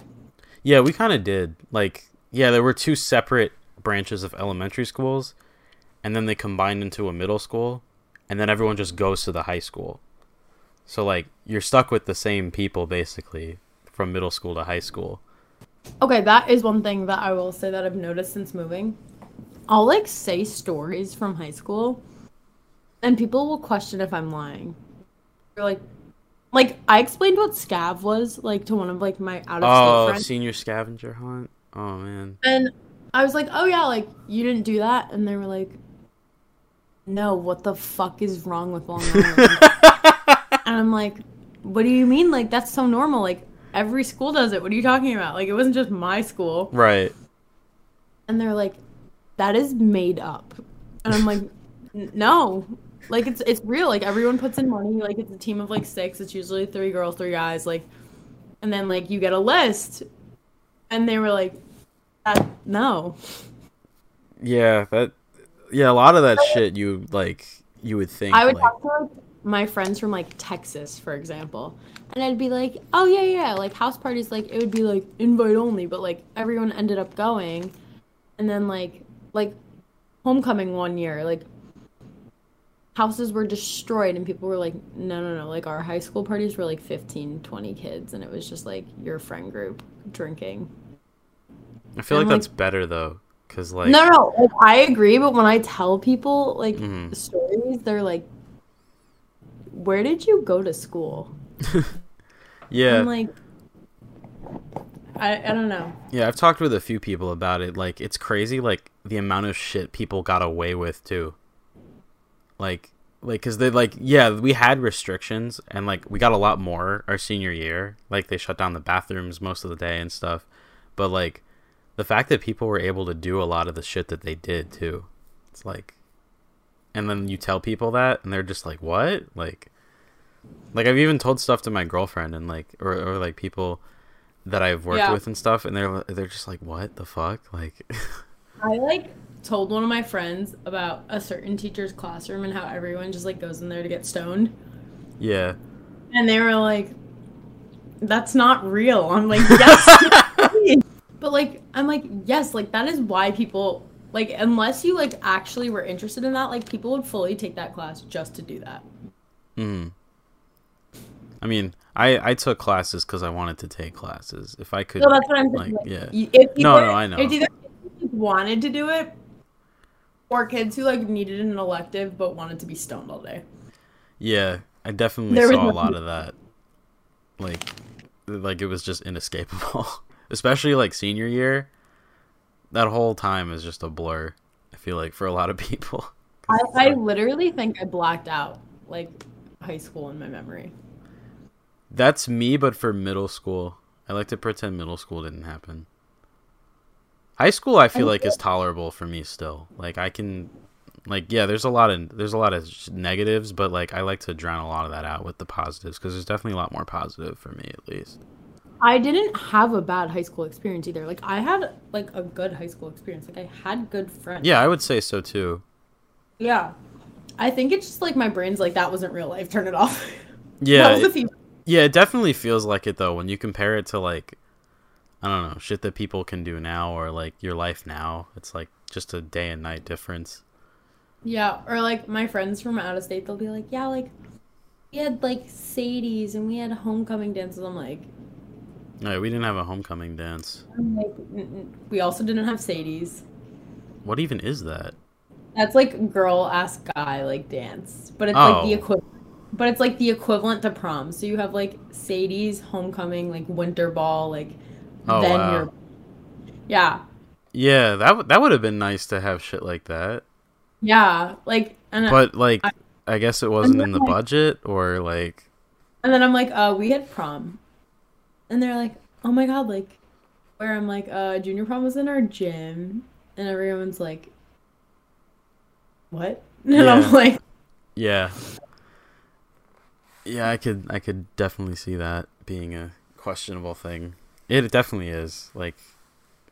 Yeah, we kind of did. Like, yeah, there were two separate branches of elementary schools, and then they combined into a middle school, and then everyone just goes to the high school. So like, you're stuck with the same people basically from middle school to high school. Okay, that is one thing that I will say that I've noticed since moving. I'll like say stories from high school, and people will question if I'm lying. They're like, like I explained what scav was like to one of like my out of state Oh, friends, senior scavenger hunt. Oh man. and I was like, oh yeah, like you didn't do that, and they were like, no, what the fuck is wrong with Long Island? [LAUGHS] and I'm like, what do you mean? Like that's so normal. Like every school does it. What are you talking about? Like it wasn't just my school. Right. and they're like that is made up and i'm like no like it's it's real like everyone puts in money like it's a team of like six it's usually three girls three guys like and then like you get a list and they were like that, no Yeah, that. Yeah, a lot of that shit you like. You would think. i would like, talk to like, my friends from like texas for example and i'd be like oh yeah yeah like house parties like it would be like invite only but like everyone ended up going and then like like homecoming one year like houses were destroyed and people were like no no no like our high school parties were like 15 20 kids and it was just like your friend group drinking I feel like like- that's better though, because like. no no like, i agree but when i tell people like Mhm. stories they're like where did you go to school [LAUGHS] Yeah. i'm like I, I don't know Yeah, I've talked with a few people about it. Like, it's crazy, like the amount of shit people got away with too. Like, like, cause they like, yeah, we had restrictions, and like we got a lot more our senior year. Like, they shut down the bathrooms most of the day and stuff. But like, the fact that people were able to do a lot of the shit that they did too, it's like, and then you tell people that and they're just like what like like i've even told stuff to my girlfriend and like or, or like people that i've worked Yeah. with and stuff and they're they're just like what the fuck like [LAUGHS] I like told one of my friends about a certain teacher's classroom and how everyone just like goes in there to get stoned. yeah And they were like, that's not real. I'm like, yes. [LAUGHS] but like, I'm like, yes, like that is why people like unless you like actually were interested in that, like people would fully take that class just to do that. mm. i mean i i took classes because i wanted to take classes if i could So that's what I'm like yeah you- If No, either- no, I know. Kids who wanted to do it or kids who like needed an elective but wanted to be stoned all day. Yeah, I definitely There saw a lot of that. Like, like it was just inescapable, [LAUGHS] especially like senior year. That whole time is just a blur. I feel like for a lot of people. [LAUGHS] I, I literally think I blacked out like high school in my memory. that's me, but for middle school, I like to pretend middle school didn't happen. High school, I feel I like is tolerable for me still. Like I can, like yeah, there's a lot of there's a lot of negatives, but like I like to drown a lot of that out with the positives because there's definitely a lot more positive for me at least. I didn't have a bad high school experience either. Like I had like a good high school experience. Like I had good friends. Yeah, I would say so too. Yeah. I think it's just like my brain's like that wasn't real life. Turn it off. [LAUGHS] Yeah, that was it- yeah, it definitely feels like it though when you compare it to like I don't know shit that people can do now or like your life now. It's like just a day and night difference. Yeah, or like my friends from out of state, they'll be like, yeah, like we had like Sadie's and we had homecoming dances. I'm like, No, we didn't have a homecoming dance. Like, we also didn't have Sadie's. What even is that? That's like girl ask guy like dance, but it's like the Oh. equivalent. But it's like the equivalent to prom. So you have like Sadie's homecoming, like winter ball, like Oh, then wow. you're yeah, Yeah, that w- that would have been nice to have shit like that. yeah, like and But like I- I guess it wasn't in the like- budget or like and then I'm like, uh, we had prom, and they're like, oh my god, like where I'm like, uh, junior prom was in our gym, and everyone's like, what? [LAUGHS] And Yeah. I'm like, yeah. Yeah, I could I could definitely see that being a questionable thing. It definitely is. Like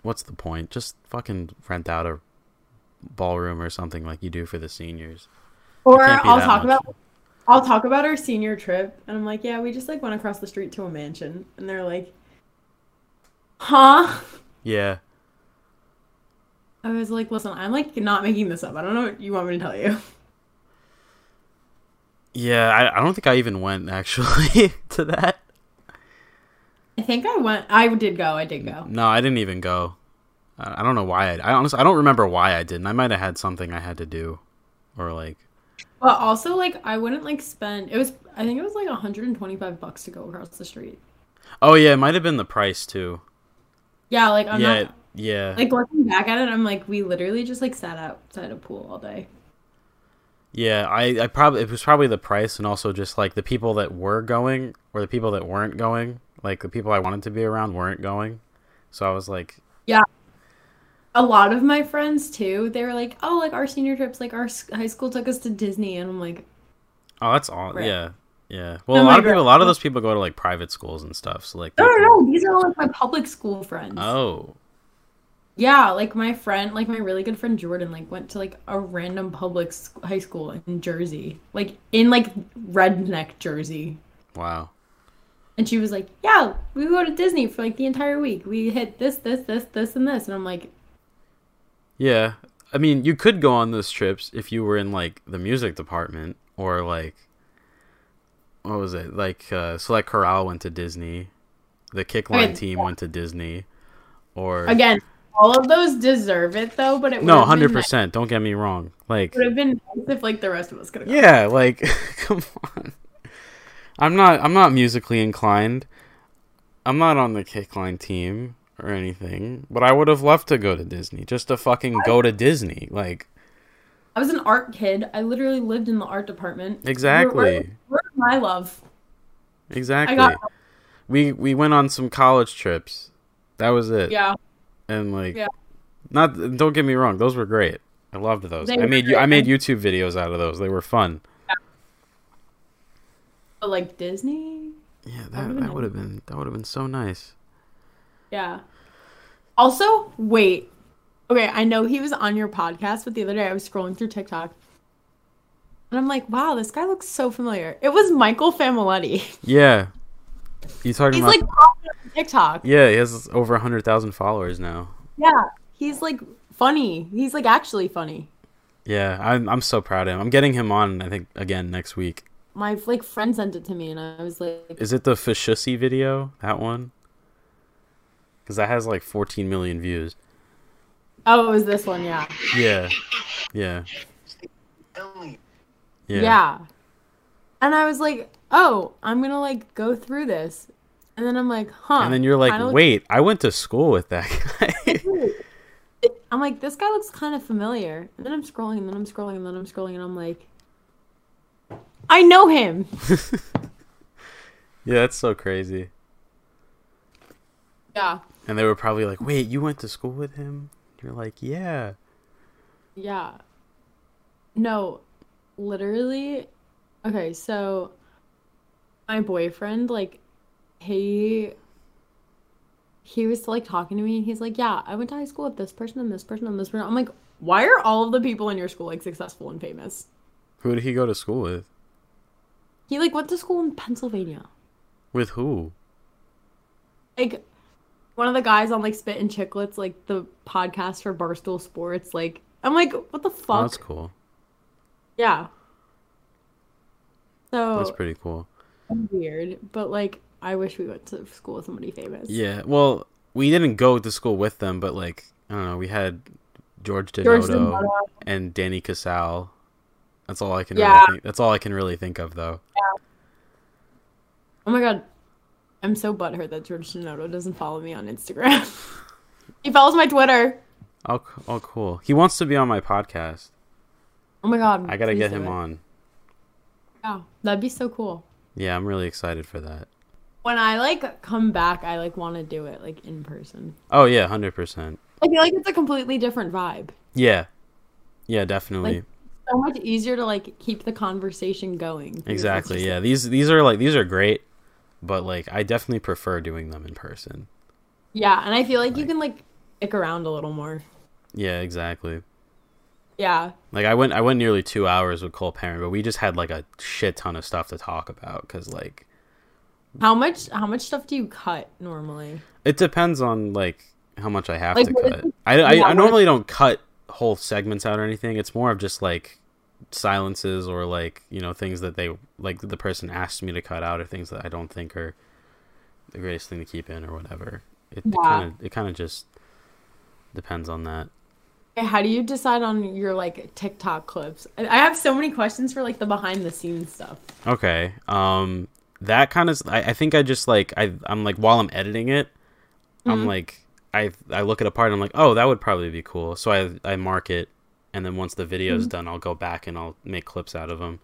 what's the point? Just fucking rent out a ballroom or something like you do for the seniors. Or I'll talk much. about I'll talk about our senior trip and I'm like, yeah, we just like went across the street to a mansion and they're like, "Huh?" Yeah. I was like, "Listen, I'm like not making this up. I don't know what you want me to tell you." Yeah, I, I don't think I even went actually [LAUGHS] to that. I think I went I did go. I did go. No, I didn't even go. I, I don't know why I I honestly I don't remember why I didn't. I might have had something I had to do or like But also like I wouldn't like spend it was I think it was like 125 bucks to go across the street. Oh yeah, it might have been the price too. Yeah, like I'm yeah, not yeah. like looking back at it, I'm like we literally just like sat outside a pool all day. Yeah, I, I probably it was probably the price and also just like the people that were going or the people that weren't going, like the people I wanted to be around weren't going. So I was like, a lot of my friends too they were like oh like our senior trips like our high school took us to disney and i'm like oh, that's all. Right. Yeah, yeah. Well, Oh a my lot of people, a lot of those people go to like private schools and stuff. So like, no no no these are all like my public school friends Oh, yeah like my friend like my really good friend jordan like went to like a random public high school in jersey like in like redneck jersey wow. and she was like yeah we go to disney for like the entire week we hit this this this this and this and i'm like Yeah, I mean, you could go on those trips if you were in like the music department or like what was it? Like uh so like Chorale went to Disney, the Kickline Okay, team went to Disney, or again all of those deserve it though but it no, would've been hundred nice- percent. Don't get me wrong. Like would have been nice if like the rest of us could have yeah, like [LAUGHS] come on. I'm not I'm not musically inclined. I'm not on the Kickline team or anything, but I would have loved to go to Disney just to fucking go to Disney. Like I was an art kid. I literally lived in the art department. Exactly. Where, my love? Exactly. got- We we went on some college trips. That was it. Yeah. And like Yeah. not don't get me wrong, those were great. I loved those. They I made you. I made YouTube videos out of those. They were fun. But like Disney? Yeah, that that would have been that would have been so nice. Yeah. Also, wait. Okay, I know he was on your podcast, but the other day I was scrolling through TikTok. And I'm like, wow, this guy looks so familiar. It was Michael Familetti. [LAUGHS] Yeah, you talking He's about? like popping on TikTok. yeah, he has over hundred thousand followers now. Yeah. He's like funny. He's like actually funny. Yeah, I'm I'm so proud of him. I'm getting him on. I think again next week. My like friend sent it to me and I was like, Is it the Fashussy video? That one? Because that has like 14 million views. oh, it was this one, yeah. Yeah, yeah, Yeah. yeah. And I was like, oh, I'm gonna like go through this. And then I'm like, huh. And then you're like, wait, I went to school with that guy. [LAUGHS] I'm like, this guy looks kind of familiar. And then I'm scrolling, and then I'm scrolling, and then I'm scrolling, and I'm like, I know him. [LAUGHS] [LAUGHS] yeah, that's so crazy. Yeah. And they were probably like, wait, you went to school with him? You're like, yeah. Yeah. No, literally. Okay, so my boyfriend, like, he he was like talking to me and he's like, Yeah, I went to high school with this person and this person and this person. I'm like, why are all of the people in your school like successful and famous? Who did he go to school with? He like went to school in Pennsylvania. With who? Like one of the guys on like Spittin' Chiclets, like the podcast for Barstool Sports, like I'm like, what the Oh, fuck? that's cool. Yeah. So That's pretty cool. weird, but like I wish we went to school with somebody famous. Yeah, well, we didn't go to school with them, but like, I don't know, we had George Denoto, and Danny Casale. That's all I can Yeah. really think. That's all I can really think of though. Oh my god. I'm so butthurt that George Denoto doesn't follow me on Instagram. [LAUGHS] he follows my Twitter. Oh, oh, cool. He wants to be on my podcast. Oh my god. I gotta get him it. on. Yeah, that'd be so cool. Yeah, I'm really excited for that. When I like come back, I like want to do it like in person. Oh yeah, hundred percent. I feel like it's a completely different vibe. Yeah, yeah, definitely. Like, So much easier to like keep the conversation going. exactly. Yeah, these these are like these are great, but like I definitely prefer doing them in person. Yeah, and I feel like you can like stick around a little more. Yeah, exactly. Yeah. Like I went I went nearly two hours with Cole Parent, but we just had like a shit ton of stuff to talk about because like How much how much stuff do you cut normally? it depends on like how much I have Like, to cut. I I, yeah, I normally don't cut whole segments out or anything. It's more of just like silences or like you know things that they like the person asked me to cut out or things that I don't think are the greatest thing to keep in or whatever. It kind of it kind of just depends on that. How do you decide on your like TikTok clips? I have so many questions for like the behind the scenes stuff. Okay. Um that kind of I, I think I just like I I'm like while I'm editing it, I'm Mhm. like I I look at a part and I'm like, "Oh, that would probably be cool." So I I mark it and then once the video's Mhm. done, I'll go back and I'll make clips out of them.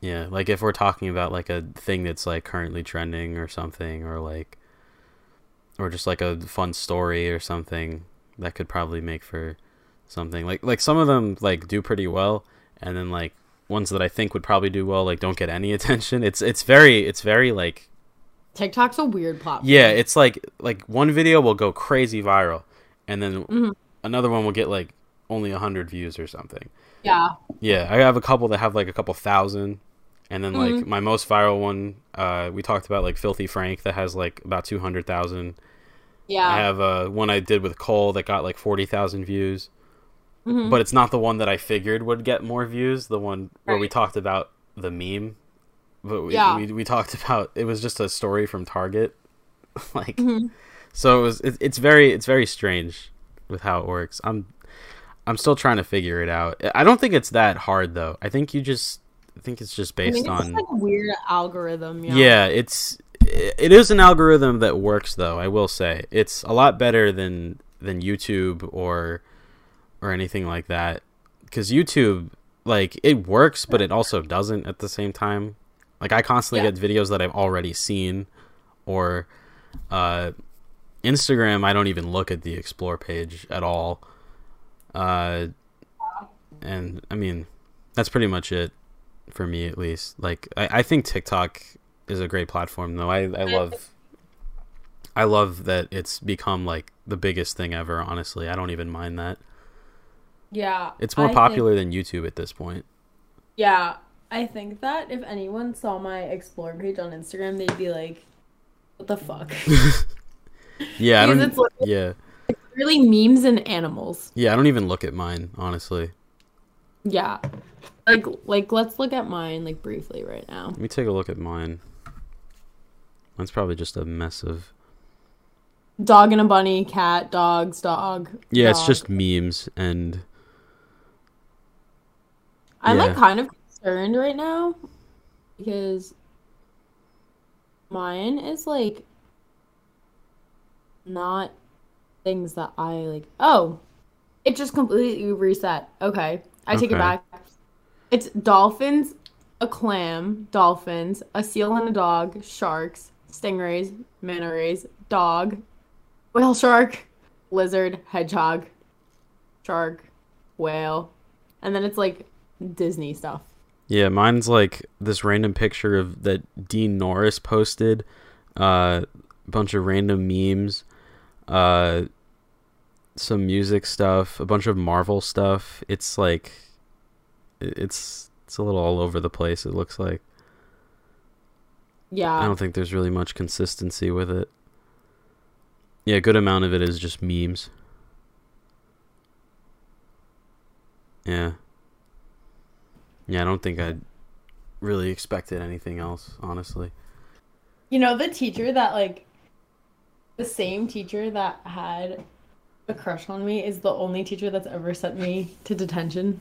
Yeah, like if we're talking about like a thing that's like currently trending or something or like or just like a fun story or something that could probably make for something. Like like some of them like do pretty well and then like ones that I think would probably do well like don't get any [LAUGHS] attention. It's it's very it's very like TikTok's a weird platform. yeah, it's like like one video will go crazy viral and then Mhm. another one will get like only 100 views or something. Yeah. Yeah, I have a couple that have like a couple thousand and then like Mhm. my most viral one uh we talked about like Filthy Frank that has like about 200,000. Yeah. I have uh one I did with Cole that got like 40,000 views. Mhm. But it's not the one that I figured would get more views, the one where we talked about the meme. But we, Yeah. we we talked about it was just a story from Target. [LAUGHS] like Mhm. so it was it, it's very it's very strange with how it works. I'm I'm still trying to figure it out. I don't think it's that hard though. I think you just I think it's just I based mean, it's on like a weird algorithm. Yeah. yeah, it's it is an algorithm that works though, I will say. It's a lot better than than YouTube or or anything like that cuz YouTube like it works but it also doesn't at the same time. Like I constantly Yeah. get videos that I've already seen or uh Instagram I don't even look at the explore page at all. Uh, and I mean, that's pretty much it for me, at least. Like, I, I think TikTok is a great platform, though. I, I love, I love that it's become like the biggest thing ever. Honestly, I don't even mind that. Yeah. It's more I popular think- than YouTube at this point. yeah. I think that if anyone saw my explore page on Instagram, they'd be like, what the fuck? [LAUGHS] Yeah, I [LAUGHS] don't. like- yeah, really memes and animals. yeah, I don't even look at mine, honestly. Yeah. Like like let's look at mine like briefly right now. Let me take a look at mine. Mine's probably just a mess of. Dog and a bunny, cat, dogs, dog. Yeah, it's just memes and I'm yeah. like kind of concerned right now because mine is like not things that I like. Oh, it just completely reset. Okay, I take it back. It's dolphins, a clam, dolphins, a seal and a dog, sharks, stingrays, manta rays, dog, whale shark, lizard, hedgehog, shark, whale, and then it's like Disney stuff. Yeah, mine's like this random picture of that Dean Norris posted, uh, a bunch of random memes, uh, some music stuff, a bunch of Marvel stuff. It's like, it's it's a little all over the place. It looks like Yeah. I don't think there's really much consistency with it. Yeah, a good amount of it is just memes. Yeah. Yeah, I don't think I really expected anything else, honestly. You know, the teacher that, like, the same teacher that had a crush on me is the only teacher that's ever sent me to detention.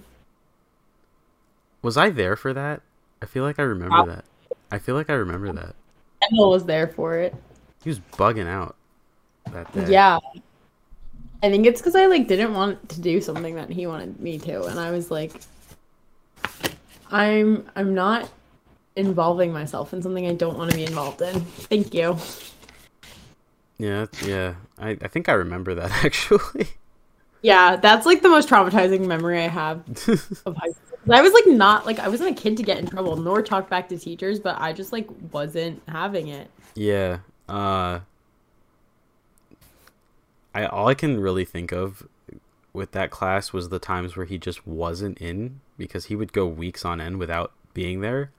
Was I there for that? I feel like I remember Wow. that. I feel like I remember that. Kendall was there for it. He was bugging out that day. Yeah. I think it's because I, like, didn't want to do something that he wanted me to. And I was like, I'm, I'm not involving myself in something I don't want to be involved in. Thank you. Yeah, yeah. I, I think I remember that [LAUGHS] actually. Yeah, that's like the most traumatizing memory I have [LAUGHS] of high school. I was like not like I wasn't a kid to get in trouble nor talk back to teachers, but I just like wasn't having it. Yeah. Uh I all I can really think of with that class was the times where he just wasn't in because he would go weeks on end without being there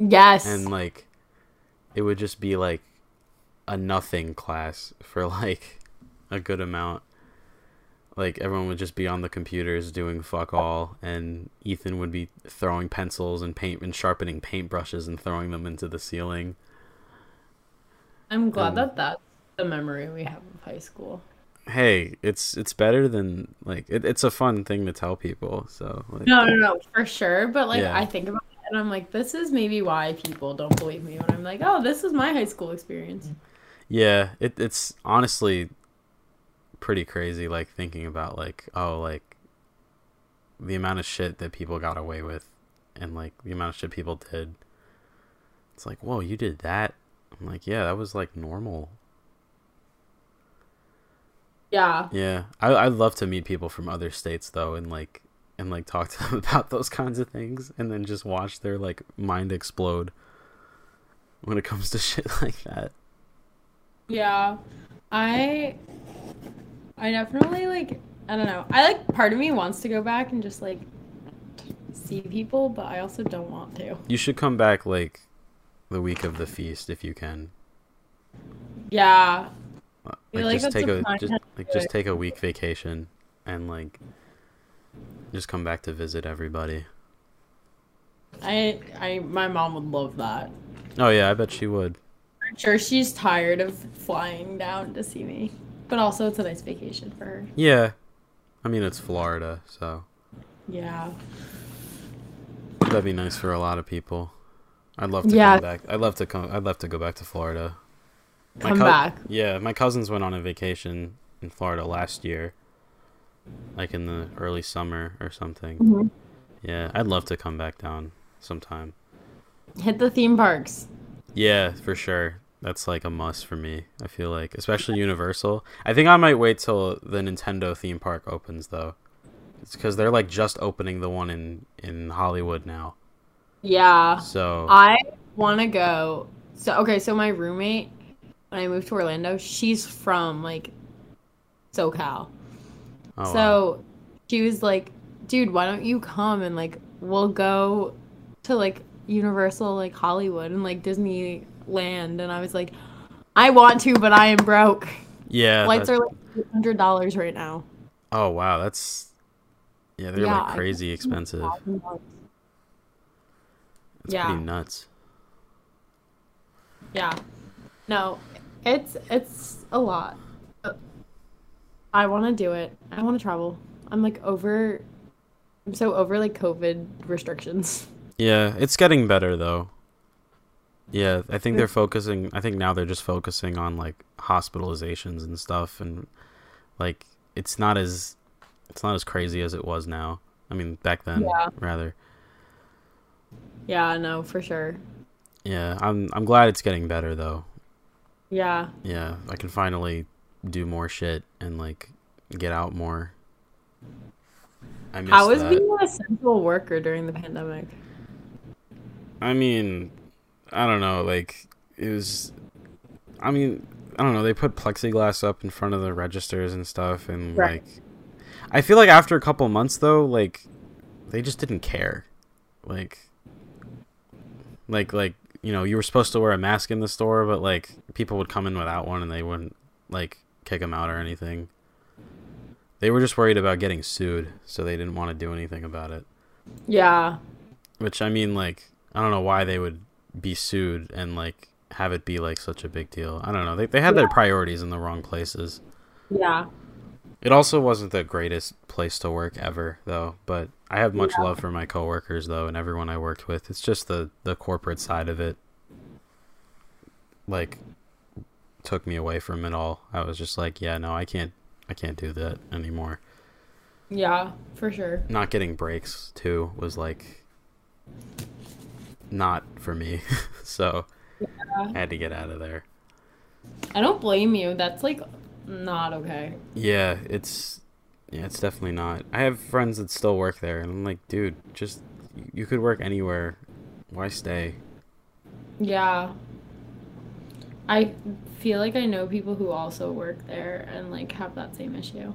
Yes. and like it would just be like a nothing class for like a good amount. Like everyone would just be on the computers doing fuck all and Ethan would be throwing pencils and paint and sharpening paintbrushes and throwing them into the ceiling. I'm glad um, that that's the memory we have of high school. hey, it's it's better than like it, it's a fun thing to tell people. So like, No, no, no, for sure. But like Yeah. I think about it and I'm like, this is maybe why people don't believe me when I'm like, oh, this is my high school experience. Yeah, it it's honestly pretty crazy. Like thinking about like oh like the amount of shit that people got away with, and like the amount of shit people did. It's like whoa, you did that. I'm like yeah, that was like normal. Yeah. Yeah, I I'd love to meet people from other states though, and like and like talk [LAUGHS] to them about those kinds of things, and then just watch their like mind explode when it comes to [LAUGHS] shit like that. Yeah. I I definitely like I don't know. I like part of me wants to go back and just like see people, but I also don't want to. You should come back like the week of the feast if you can. Yeah. Uh, Like like just take a a just like just take a week vacation and like just come back to visit everybody. I I my mom would love that. Oh yeah, I bet she would. I'm sure she's tired of flying down to see me. But also it's a nice vacation for her. Yeah. I mean it's Florida, so Yeah. that'd be nice for a lot of people. I'd love to Yeah. come back. I'd love to come I'd love to go back to Florida. My Come cou- back. Yeah, my cousins went on a vacation in Florida last year. Like in the early summer or something. Mhm. Yeah, I'd love to come back down sometime. Hit the theme parks. Yeah, for sure. That's like a must for me. I feel like, especially Universal. I think I might wait till the Nintendo theme park opens though. It's because they're like just opening the one in in Hollywood now. Yeah. So I want to go. So okay, so my roommate when I moved to Orlando, she's from like SoCal. oh, wow. so she was like, "Dude, why don't you come and like we'll go to like Universal like Hollywood and like Disneyland." And I was like, "I want to, but I am broke. yeah. Flights are like hundred dollars right now." oh wow, that's yeah. They're Yeah, like crazy expensive. It's Yeah. pretty nuts. Yeah. No, it's it's a lot. I want to do it. I want to travel. I'm like over. I'm so over like COVID restrictions. [LAUGHS] Yeah, it's getting better though. Yeah, I think they're focusing. I think now they're just focusing on like hospitalizations and stuff, and like it's not as it's not as crazy as it was now. I mean, back then, Yeah. rather. Yeah, no, for sure. Yeah, I'm I'm glad it's getting better though. Yeah. Yeah, I can finally do more shit and like get out more. I How was that. being an essential worker during the pandemic? I mean, I don't know. Like it was. I mean, I don't know. They put plexiglass up in front of the registers and stuff, and Right. like, I feel like after a couple months though, like, they just didn't care. Like, like, like you know, you were supposed to wear a mask in the store, but like people would come in without one, and they wouldn't like kick them out or anything. They were just worried about getting sued, so they didn't want to do anything about it. Yeah. Which I mean, like, I don't know why they would be sued and like have it be like such a big deal. I don't know. They they had their priorities in the wrong places. Yeah. It also wasn't the greatest place to work ever, though. But I have much Yeah. love for my coworkers, though, and everyone I worked with. It's just the the corporate side of it, like, took me away from it all. I was just like, yeah, no, I can't, I can't do that anymore. Yeah, for sure. Not getting breaks too was like, not for me. [LAUGHS] so I had to get out of there. I don't blame you. That's like not okay. Yeah, it's yeah, it's definitely not. I have friends that still work there, and I'm like, dude, just you could work anywhere. Why stay? Yeah. I feel like I know people who also work there and like have that same issue.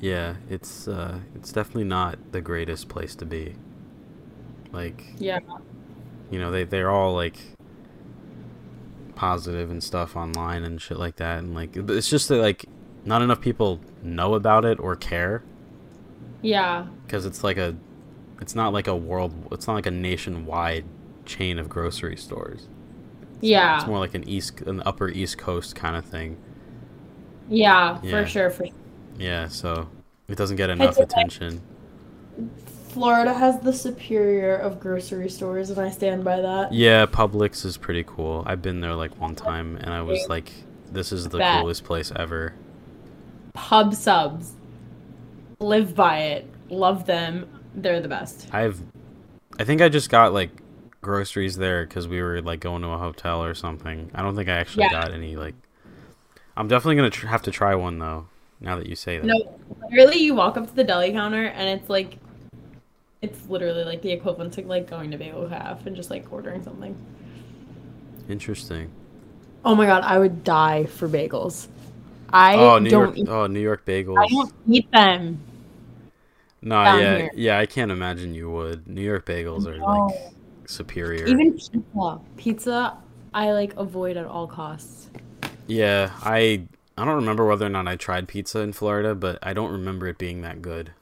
Yeah, it's uh, it's definitely not the greatest place to be. Like, Yeah. You know, they they're all like positive and stuff online and shit like that, and like it's just that like not enough people know about it or care Yeah. because it's like a, it's not like a world, it's not like a nationwide chain of grocery stores. Yeah. It's more like an east, an upper East Coast kind of thing. Yeah, Yeah. for sure. For Yeah, so it doesn't get enough attention. Florida has the superior of grocery stores, and I stand by that. Yeah, Publix is pretty cool. I've been there like one time, and I was like, "This is the coolest place ever." Pub subs, live by it, love them. They're the best. I've, I think I just got like groceries there because we were like going to a hotel or something. I don't think I actually Yeah. got any like. I'm definitely gonna tr- have to try one though. Now that you say that. No, literally, you walk up to the deli counter, and it's like, it's literally like the equivalent to like going to Bagel Calf and just like ordering something. Interesting. Oh my god, I would die for bagels. I oh, New don't. York. Eat, Oh, New York bagels. I don't eat them. no, down yeah, here. yeah. I can't imagine you would. New York bagels are No. like superior. Even pizza. Pizza, I like avoid at all costs. Yeah, I I don't remember whether or not I tried pizza in Florida, but I don't remember it being that good.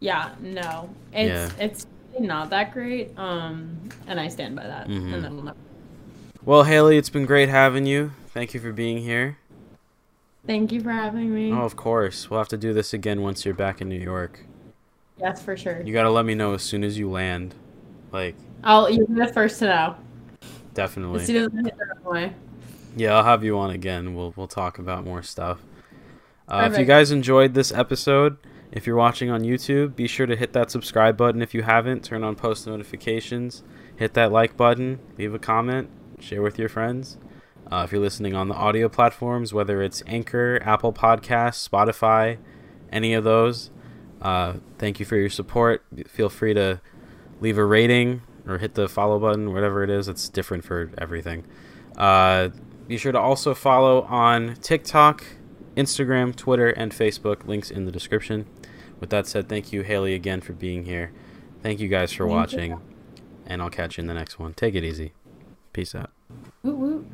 Yeah, no, it's Yeah. it's not that great. Um, and I stand by that. Mhm. And that'll never. Well, Haley, it's been great having you. Thank you for being here. Thank you for having me. Oh, of course. We'll have to do this again once you're back in New York. Yes, for sure. You got to let me know as soon as you land. Like, I'll you're the first to know. definitely. As soon as I hit the runway. Yeah, I'll have you on again. We'll we'll talk about more stuff. Uh, if you guys enjoyed this episode, if you're watching on YouTube, be sure to hit that subscribe button if you haven't. Turn on post notifications. Hit that like button. Leave a comment. Share with your friends. Uh, if you're listening on the audio platforms, whether it's Anchor, Apple Podcasts, Spotify, any of those, Uh, thank you for your support. Feel free to leave a rating or hit the follow button, whatever it is. It's different for everything. Uh, be sure to also follow on TikTok, Instagram, Twitter, and Facebook. Links in the description. With that said, thank you, Haley, again for being here. Thank you guys for Thank watching, you. and I'll catch you in the next one. Take it easy. Peace out. Woot woot.